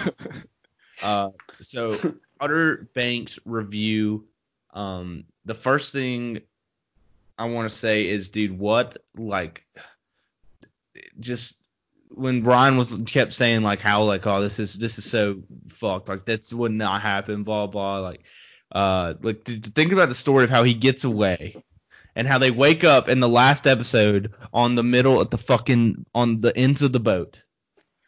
uh, so Outer Banks review. Um, the first thing I want to say is, dude, what like just when Ryan was kept saying like how like oh this is this is so fucked like this would not happen blah blah like uh like think about the story of how he gets away and how they wake up in the last episode on the middle of the fucking on the ends of the boat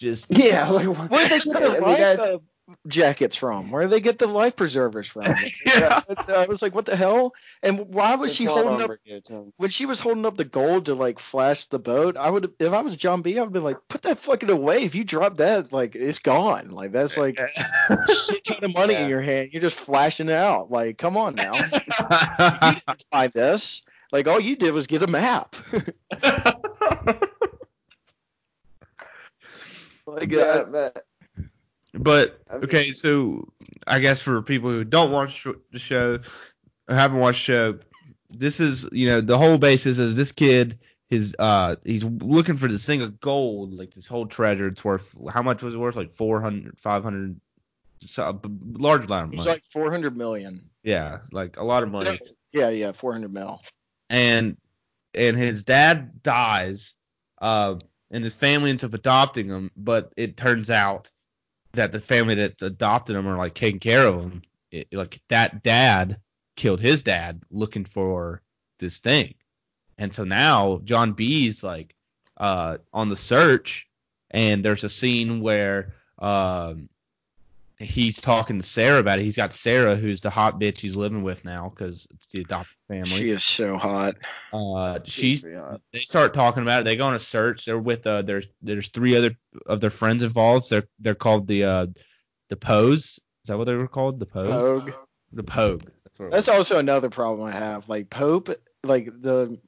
just Yeah, like what? Where did they get I the life uh, jackets from? Where did they get the life preservers from? Yeah. I was like, what the hell? And why was she holding up Armor when she was holding up the gold to like flash the boat? I would, if I was John B, I would be like, put that fucking away. If you drop that, like it's gone. Like that's like shit ton of money Yeah. in your hand. You're just flashing it out. Like, come on now. Find this. Like all you did was get a map. like, Yeah, uh, but But I mean- okay, so I guess for people who don't watch the show, or haven't watched the show, this is you know the whole basis is this kid his uh he's looking for this thing of gold like this whole treasure. It's worth how much was it worth? Like 400, 500, so, large amount of He's money. like 400 million. yeah, like a lot of money. Yeah, yeah, 400 mil. And and his dad dies, uh, and his family ends up adopting him. But it turns out that the family that adopted him are like taking care of him. It, like that dad killed his dad looking for this thing, and so now John B's like uh, on the search, and there's a scene where um, he's talking to Sarah about it. He's got Sarah, who's the hot bitch he's living with now because it's the adopted family. She is so hot. Uh, she's pretty hot. they start talking about it. They go on a search. They're with uh, there's there's three other of their friends involved. They're they're called the uh the Pose. Is that what they were called? The Pose. Pogue. The Pogue. That's what. That's also another problem I have. Like Pope, like the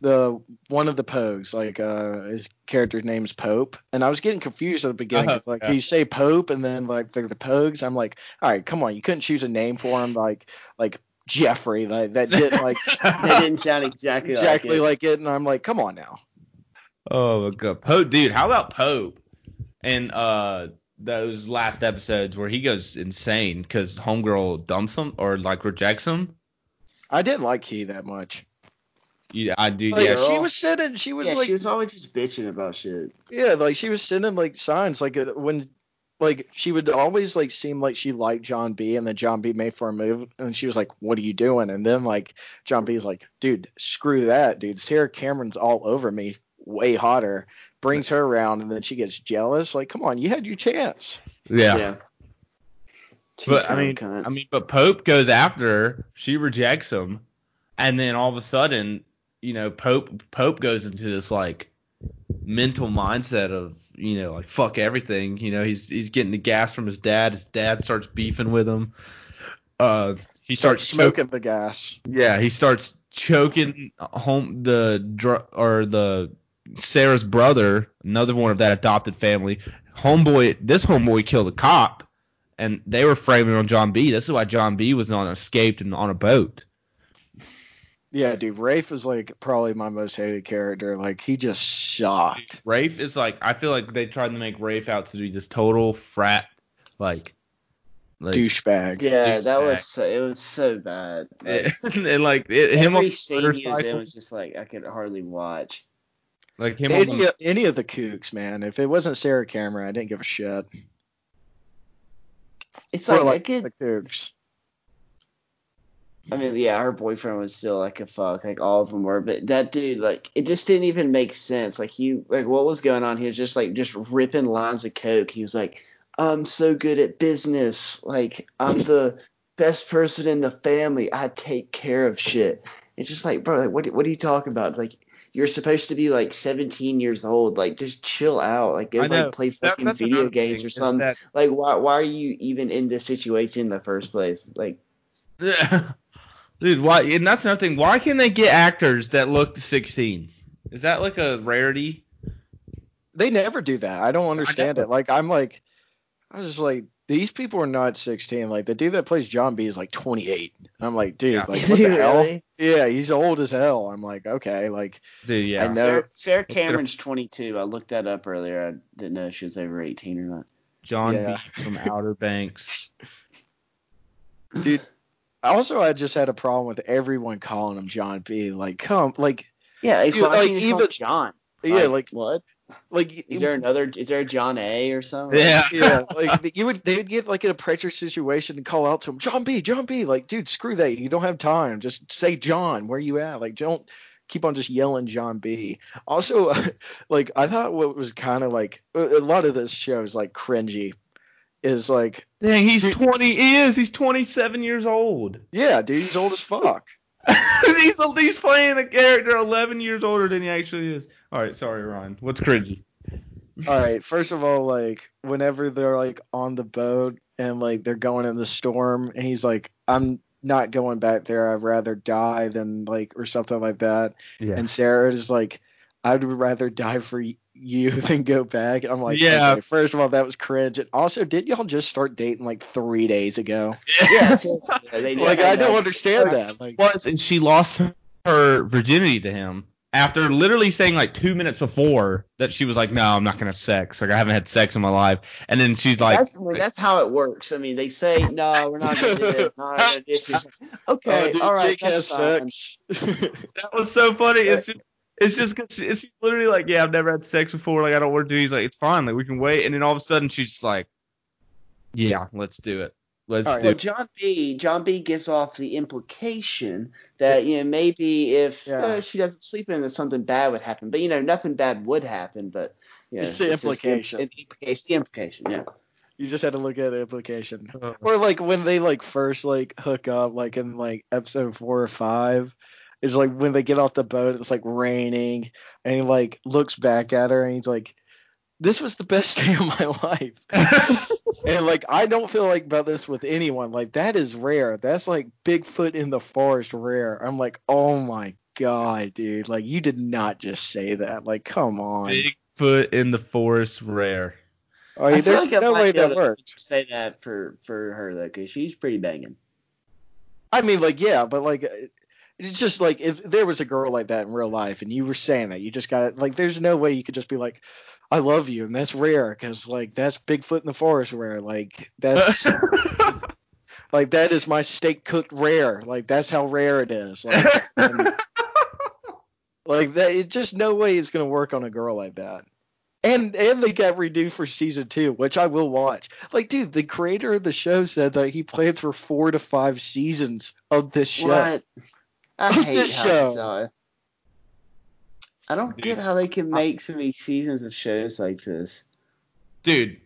the one of the Pogues, like uh his character's name is Pope, and I was getting confused at the beginning. Uh-huh, like yeah. you say Pope, and then like they're the Pogues. I'm like, all right, come on, you couldn't choose a name for him like like Jeffrey, like that didn't like They didn't sound exactly, exactly like it. like it, and I'm like, come on now. oh my god, Pope, dude. How about Pope? And uh those last episodes where he goes insane because homegirl dumps him or like rejects him. I didn't like he that much. Yeah, I do. Like, yeah, girl. she was sending, she was yeah, like, she was always just bitching about shit. yeah, like she was sending like signs, like when, like she would always like seem like she liked John B, and then John B made for a move, and she was like, "What are you doing?" And then like John B is like, "Dude, screw that, dude. Sarah Cameron's all over me, way hotter." Brings her around, and then she gets jealous. Like, come on, you had your chance. yeah. She's But I mean, cunt. I mean, but Pope goes after her. She rejects him, and then all of a sudden, you know, Pope Pope goes into this like mental mindset of you know like fuck everything. You know, he's he's getting the gas from his dad. His dad starts beefing with him. Uh, he starts smoking the gas. Yeah, he starts choking home the dr- or the Sarah's brother, another one of that adopted family. Homeboy, this homeboy killed a cop, and they were framing on John B. This is why John B. was on escaped and on a boat. Yeah, dude, Rafe is like probably my most hated character. Like he just shocked. Rafe is like, I feel like they tried to make Rafe out to be this total frat, like, like douchebag. yeah, that was so, it was so bad. Like, and, and, like it, him on the scene he was in motorcycle, was just like I could hardly watch. like him on Any, the, any of the kooks, man. If it wasn't Sarah Cameron, I didn't give a shit. It's Or, like, I like could the kooks. I mean, yeah, her boyfriend was still like a fuck, like all of them were, but that dude, like, it just didn't even make sense. Like, he, like, what was going on? He was just like, just ripping lines of coke. He was like, I'm so good at business. Like, I'm the best person in the family. I take care of shit. It's just like, bro, like, what, what are you talking about? Like, you're supposed to be like 17 years old. Like, just chill out. Like, go like play fucking that's video games or something. that- Like, why, why are you even in this situation in the first place? Like, Dude, why? And that's another thing. Why can't they get actors that look 16? Is that like a rarity? They never do that. I don't understand know. it. Like I'm like, I was just like, these people are not 16. Like the dude that plays John B is like 28. I'm like, dude, Yeah. like Is what he the hell? really? Yeah, he's old as hell. I'm like, okay, like Dude, yeah. I know. Sarah, Sarah Let's get a- Cameron's 22. I looked that up earlier. I didn't know she was over 18 or not. John Yeah. B from Outer Banks. dude. Also, I just had a problem with everyone calling him John B. Like, come, like, Yeah, Dude, like, even- even John. yeah, like, what? like, Is there another? Is there a John A or something? Yeah. yeah, like you would they would get like in a pressure situation and call out to him, John B, John B. Like, dude, screw that. You don't have time. Just say John. Where you at? Like, don't keep on just yelling John B. Also, like I thought what was kind of like a a lot of this show is like cringy. Is like, Dang, he's 20. He is. He's 27 years old. yeah, dude, he's old as fuck. he's he's playing a character 11 years older than he actually is. All right, sorry, Ryan. What's cringy? All right, first of all, like whenever they're like on the boat and like they're going in the storm, and he's like, I'm not going back there. I'd rather die than like or something like that. Yeah. And Sarah is like, I'd rather die for you then go back. I'm like, Yeah. okay, first of all, that was cringe. And also, did y'all just start dating like three days ago? Yeah, yeah, they Like, I don't understand that. Like, was, and she lost her virginity to him after literally saying like two minutes before that she was like, "No, I'm not gonna have sex. Like I haven't had sex in my life." And then she's like, that's, I mean, that's how it works. I mean, they say no, we're not gonna do this. Not gonna do this. Okay, oh, dude, all right, Jake has that's fine. sex. "That was so funny." It's just, it's just 'cause it's literally like, "Yeah, I've never had sex before. Like I don't want to do." He's like, "It's fine. Like we can wait." And then all of a sudden she's just like, "Yeah, let's do it. Let's All right, do Well, it." John B. John B. gives off the implication that you know maybe if Yeah. uh, she doesn't sleep in, that something bad would happen. But you know, nothing bad would happen. But you know, It's the just implication. The, implication. The implication. Yeah. you just had to look at the implication. Uh, Or like when they like first like hook up, like in like episode four or five, is like when they get off the boat, it's like raining, and he like looks back at her and he's like, "This was the best day of my life." and like I don't feel like about this with anyone. Like that is rare. That's like Bigfoot in the forest rare. I'm like, oh my god, dude! Like you did not just say that. Like come on. Bigfoot in the forest rare. I mean, I there's like no way that able to works. Say that for for her though, because she's pretty banging. I mean, like, yeah, but like, it's just like if there was a girl like that in real life, and you were saying that, you just got to like, there's no way you could just be like, I love you, and that's rare, because like that's Bigfoot in the forest rare, like that's like that is my steak cooked rare, like that's how rare it is. Like, and- Like that, it just no way it's gonna work on a girl like that. And and they got renewed for season two, which I will watch. Like, dude, the creator of the show said that he plans for four to five seasons of this show. What? I Of hate this how show. they are. I don't get how they can make so many seasons of shows like this. Dude.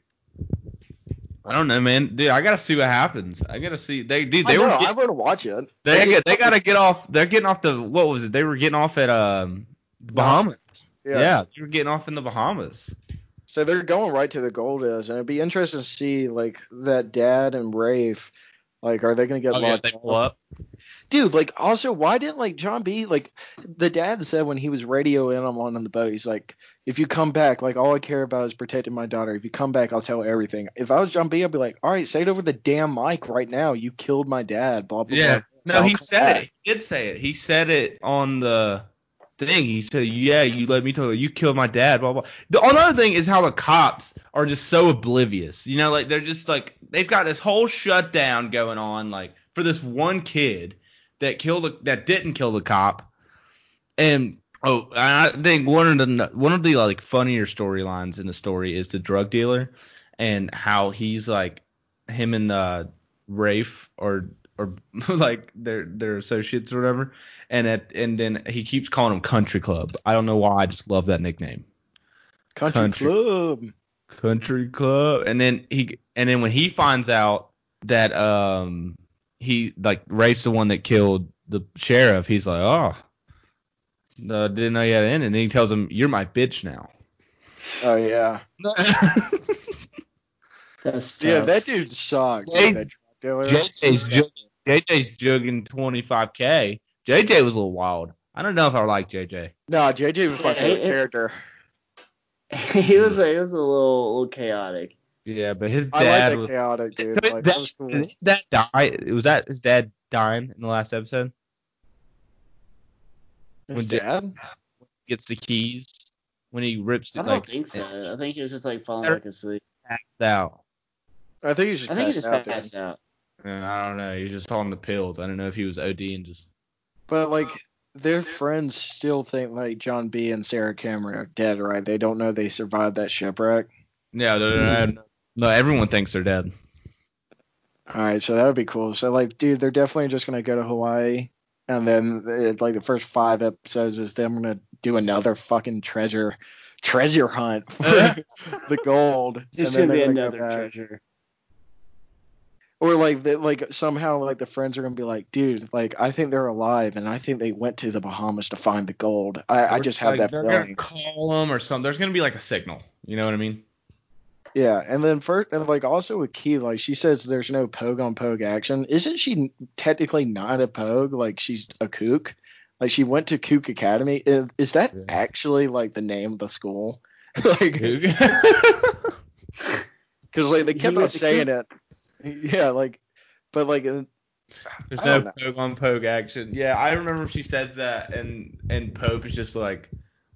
I don't know, man. Dude, I gotta see what happens. I gotta see. They, dude, I they know, were. I Get, want to watch it. they, Like, get, they gotta get off. They're getting off the. What was it? They were getting off at um the Bahamas. Yeah. they were getting off in the Bahamas. So they're going right to the gold is, and it'd be interesting to see like that dad and Rafe. Like, are they gonna get Oh, yeah, locked they up? pull up. Dude, like, also, why didn't like John B. Like, the dad said when he was radioing on the boat, he's like, if you come back, like, all I care about is protecting my daughter. If you come back, I'll tell everything. If I was John B, I'd be like, all right, say it over the damn mic right now. You killed my dad. Blah blah. Yeah. blah. No, I'll he said back. it. He did say it. He said it on the thing. He said, "Yeah, you let me tell you, you killed my dad." Blah blah. The another thing is how the cops are just so oblivious. You know, like they're just like they've got this whole shutdown going on, like for this one kid that killed the, that didn't kill the cop, and oh, I think one of the one of the like funnier storylines in the story is the drug dealer, and how he's like him and uh, Rafe or or like their their associates or whatever, and at and then he keeps calling him Country Club. I don't know why. I just love that nickname, country, country. club. Country Club. And then he and then when he finds out that um he like Rafe's the one that killed the sheriff, he's like, oh, no, didn't know you had it in. And then he tells him, "You're my bitch now." Oh yeah. That's Yeah, that dude sucked. Jay- that drug dealer. JJ's jug- JJ's jugging 25k. JJ was a little wild. I don't know if I like JJ. No, JJ was my favorite character. he was a, he was a little little chaotic. Yeah, but his I dad like that was. chaotic dude. So Like, dad- that was cool. did his dad die? Was that his dad dying in the last episode? His when J- dad? Gets the keys when he rips I it don't like think so. I think he was just like falling back asleep. passed out. I think he just I think he passed just out. passed dude. out. I don't know. He was just on the pills. I don't know if he was OD and just. But like their friends still think like John B and Sarah Cameron are dead, right? They don't know they survived that shipwreck. No, no, no, no, no. Everyone thinks they're dead. All right, so that would be cool. So like, dude, they're definitely just gonna go to Hawaii, and then it, like the first five episodes is them gonna do another fucking treasure treasure hunt for the gold. There's and gonna be they're go another back. treasure. Or like the, like somehow like the friends are gonna be like, dude, like I think they're alive, and I think they went to the Bahamas to find the gold. I, I just have Like, that They're feeling. gonna call him or something. There's gonna be like a signal. You know what I mean? Yeah, and then first, and like also with Kie, like she says there's no pogue on pogue action. Isn't she technically not a pogue? Like she's a kook. Like she went to Kook Academy. Is, is that Yeah. actually like the name of the school? like, because like they He kept on saying it. Yeah, like, but like, uh, There's no know. pogue on pogue action. Yeah, I remember she says that, and and Pope is just like,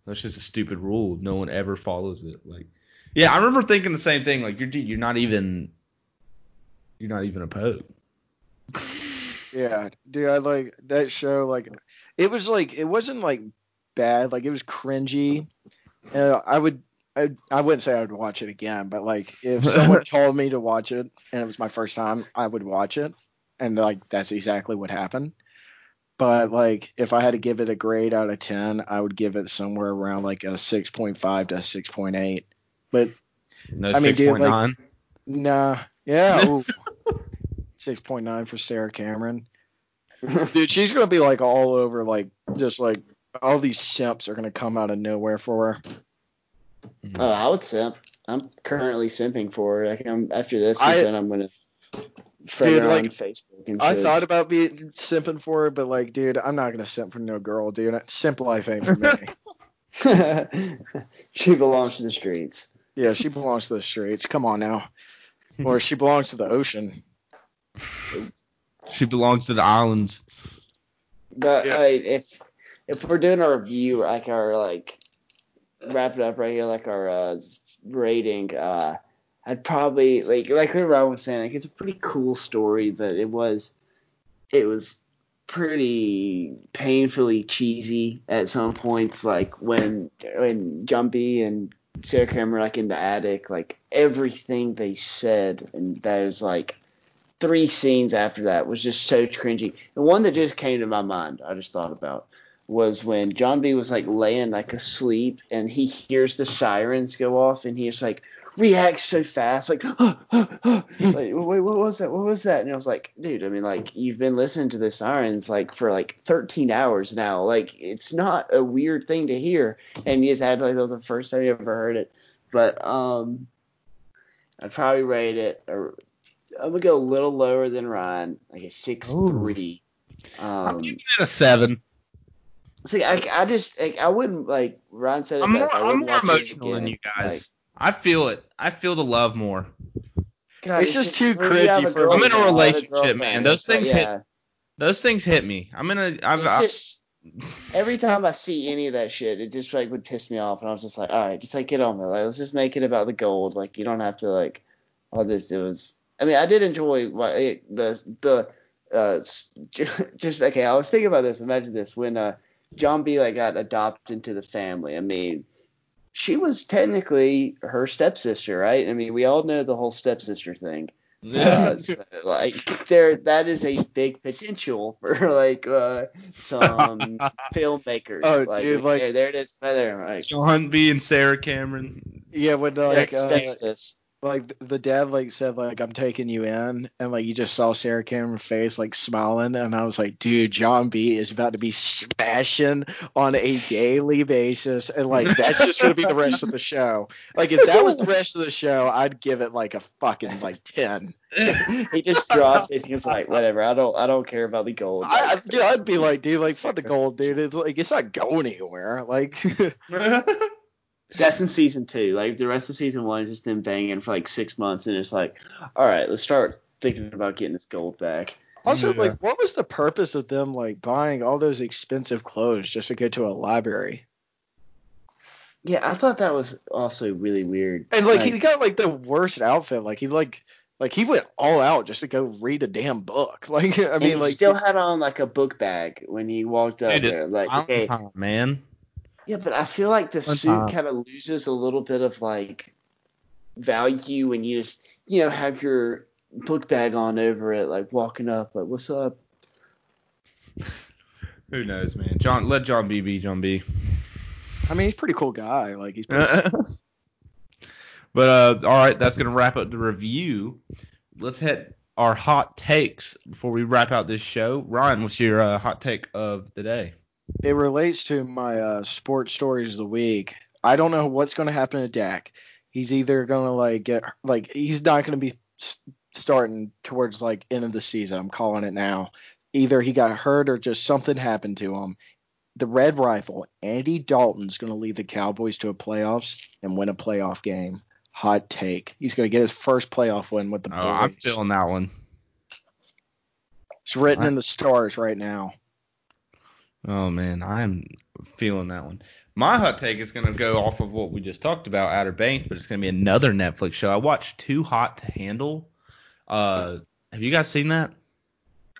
that's just a stupid rule. No one ever follows it. Like, yeah, I remember thinking the same thing. Like, you're you're not even, you're not even a Pope. yeah, dude, I like that show. Like, it was like it wasn't like bad. Like it was cringy. Uh, I would. I, I wouldn't say I would watch it again, but like if someone told me to watch it and it was my first time, I would watch it, and like that's exactly what happened. But like if I had to give it a grade out of ten, I would give it somewhere around like a six point five to six point eight. But No, I mean, six dude, point like- nah, yeah, six point nine for Sarah Cameron. Dude, she's gonna be like all over, like just like all these simps are gonna come out of nowhere for her. Mm-hmm. Oh, I would simp. I'm currently simping for her. Like, I'm, after this I- season, I'm gonna Dude, her like, on Facebook and I thought about being simping for her, but like, dude, I'm not gonna simp for no girl, dude. Simp life ain't for me. she belongs to the streets. Yeah, she belongs to the streets. Come on now, or she belongs to the ocean. She belongs to the islands. But Yeah. like, if if we're doing a review, like our like wrap it up right here, like our uh, rating, uh, I'd probably like like what Rob was saying, like it's a pretty cool story, but it was it was pretty painfully cheesy at some points. Like when when John B and Sarah Cameron like in the attic, like everything they said, and those like three scenes after that was just so cringy. The one that just came to my mind, I just thought about was when John B was like laying like asleep and he hears the sirens go off and he's like reacts so fast like, like wait what was that what was that and I was like dude I mean like you've been listening to the sirens like for like 13 hours now like it's not a weird thing to hear and he just had like that was the first time you ever heard it but um I'd probably rate it or I'm gonna go a little lower than Ryan like a six Ooh. three I'm um giving it a seven. See, I, I just like, I wouldn't like Ron said it I'm best. I I'm more emotional than you guys. I feel it. I feel the love more. God, It's just too when cringy for- girlfriend, I'm in a relationship, man. Those it's like, things hit- Those things hit me. I'm in a. I've, It's I, just every time I see any of that shit, it just like would piss me off, and I was just like, all right, just like get on with it. Like, let's just make it about the gold. Like you don't have to like all this. It was. I mean, I did enjoy what it, the the uh just okay. I was thinking about this. Imagine this when uh John B like got adopted into the family. I mean, she was technically her stepsister, right? I mean, we all know the whole stepsister thing. Uh, so, like there, that is a big potential for like uh, some filmmakers. Oh, like, dude, like- there, there it is, right there. Like, John B. and Sarah Cameron. Yeah, when like uh, Texas. Like the dad like said like I'm taking you in, and like you just saw Sarah Cameron's face like smiling, and I was like, dude, John B is about to be smashing on a daily basis, and like that's just gonna be the rest of the show. Like if that was the rest of the show, I'd give it like a fucking like ten. he just dropped it. He's like, whatever. I don't, I don't care about the gold. I, I- dude, I'd be like, dude, like fuck the gold, dude. It's like it's not going anywhere. Like That's in season two. Like the rest of season one is just them banging for like six months, and it's like, all right, let's start thinking about getting this gold back. Also, Yeah. like, what was the purpose of them like buying all those expensive clothes just to go to a library? Yeah, I thought that was also really weird. And like, he got like the worst outfit. Like he like like he went all out just to go read a damn book. Like I mean, he like still had on like a book bag when he walked up Dude, it's there. Like, okay, man. Yeah, but I feel like the One suit time. kind of loses a little bit of like value when you just you know have your book bag on over it, like walking up, like what's up? Who knows, man? John, let John B. be John B. I mean, he's a pretty cool guy. Like he's pretty, but uh, all right, that's gonna wrap up the review. Let's hit our hot takes before we wrap out this show. Ryan, what's your uh, hot take of the day? It relates to my uh, sports stories of the week. I don't know what's going to happen to Dak. He's either going to like get like he's not going to be starting towards like end of the season. I'm calling it now. Either he got hurt or just something happened to him. The Red Rifle, Andy Dalton's going to lead the Cowboys to a playoffs and win a playoff game. Hot take. He's going to get his first playoff win with the Oh, boys. I'm feeling that one. it's written in the stars right now. Oh man, I'm feeling that one. My hot take is gonna go off of what we just talked about, Outer Banks, but it's gonna be another Netflix show. I watched Too Hot to Handle. Uh, have you guys seen that?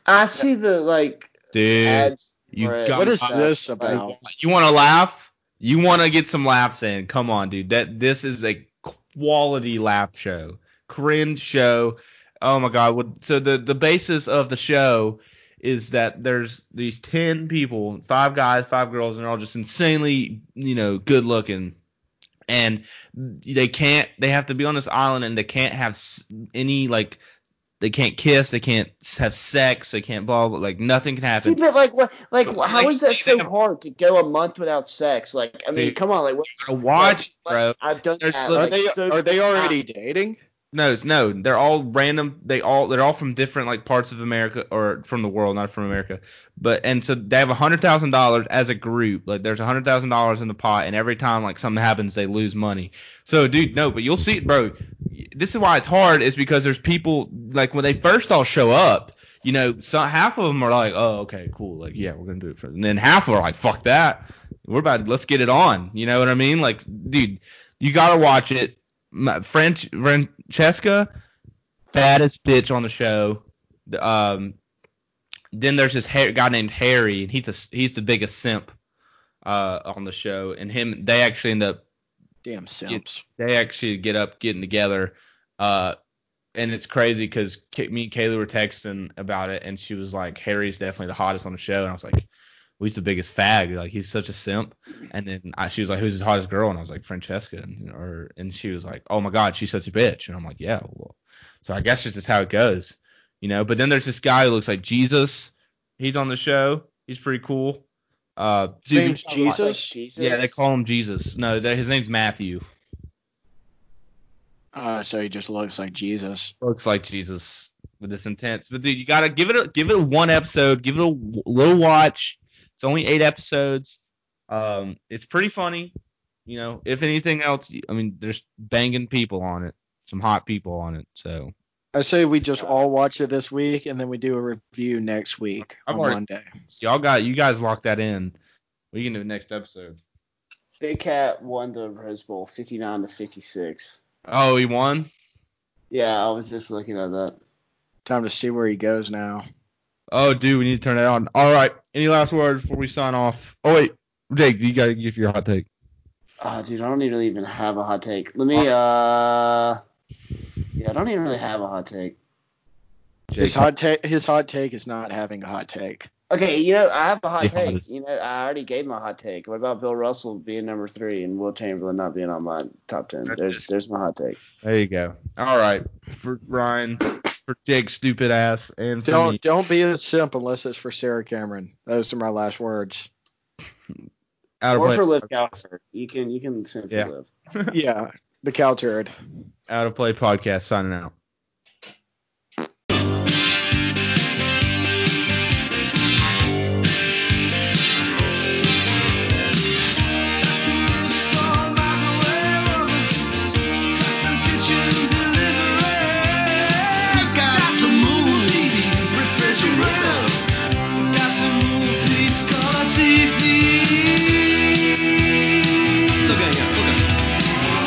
I see the like Dude, ads. you got- What is this about? you want to laugh? You want to get some laughs in? Come on, dude. That this is a quality laugh show, cringe show. Oh my god! So the the basis of the show is that there's these ten people, five guys, five girls, and they're all just insanely, you know, good looking, and they can't. They have to be on this island, and they can't have any like. They can't kiss. They can't have sex. They can't blah blah. Like nothing can See, happen. but like what? Like But, how like, is that so have- hard to go a month without sex? Like I mean, Dude, come on, like what? gotta watch, like, bro. I've done There's- that. look, Are like, they so are they already dating? No, it's- no, they're all random. They all they're all from different like parts of America or from the world, not from America. But and so they have a hundred thousand dollars as a group. Like there's a hundred thousand dollars in the pot, and every time like something happens, they lose money. So dude, no, but you'll see, bro. This is why it's hard, is because there's people like when they first all show up. You know, so half of them are like, oh, okay, cool, like yeah, we're gonna do it for. And then half are like, fuck that, we're about, let's get it on. You know what I mean? Like, dude, you gotta watch it. My, French Francesca, baddest bitch on the show. Um, then there's this guy named Harry, and he's a, he's the biggest simp uh, on the show, and him they actually end up Damn simps. they actually get up getting together. Uh, and it's crazy because me and Kaylee were texting about it, and she was like, "Harry's definitely the hottest on the show," and I was like, well, "He's the biggest fag. Like he's such a simp." And then I, she was like, "Who's the hottest girl?" And I was like, "Francesca," and, or and she was like, "Oh my God, she's such a bitch." And I'm like, "Yeah." Well, so I guess this is how it goes, you know. But then there's this guy who looks like Jesus. He's on the show. He's pretty cool. Uh, His dude, name's Jesus. Jesus. yeah, they call him Jesus. No, his name's Matthew. Uh, so he just looks like Jesus. looks like Jesus with this intense. But dude, you gotta give it a give it one episode, give it a little watch. It's only eight episodes. Um, it's pretty funny. You know, if anything else, I mean, there's banging people on it, some hot people on it. So I say we just all watch it this week, and then we do a review next week I've on already- Monday. y'all got you guys locked that in. We can do next episode. Big Cat won the Rose Bowl 59 to 56. Oh, he won. Yeah, I was just looking at that. Time to see where he goes now. Oh, dude, we need to turn it on. All right. Any last words before we sign off? Oh wait, Jake, you gotta give your hot take. Oh, dude, I don't even even have a hot take. Let me, uh, yeah, I don't even really have a hot take. His hot take. His hot take is not having a hot take. Okay, you know, I have a hot The take. hottest. You know, I already gave my hot take. What about Bill Russell being number three and Wilt Chamberlain not being on my top ten? There's there's my hot take. There you go. All right, for Ryan, for Jake's stupid ass, and Don't me. don't be a simp unless it's for Sarah Cameron. Those are my last words. Out of Or play, for Liv Gallagher. You can you can simply Yeah. live. yeah, the cow turd. out of play podcast signing out.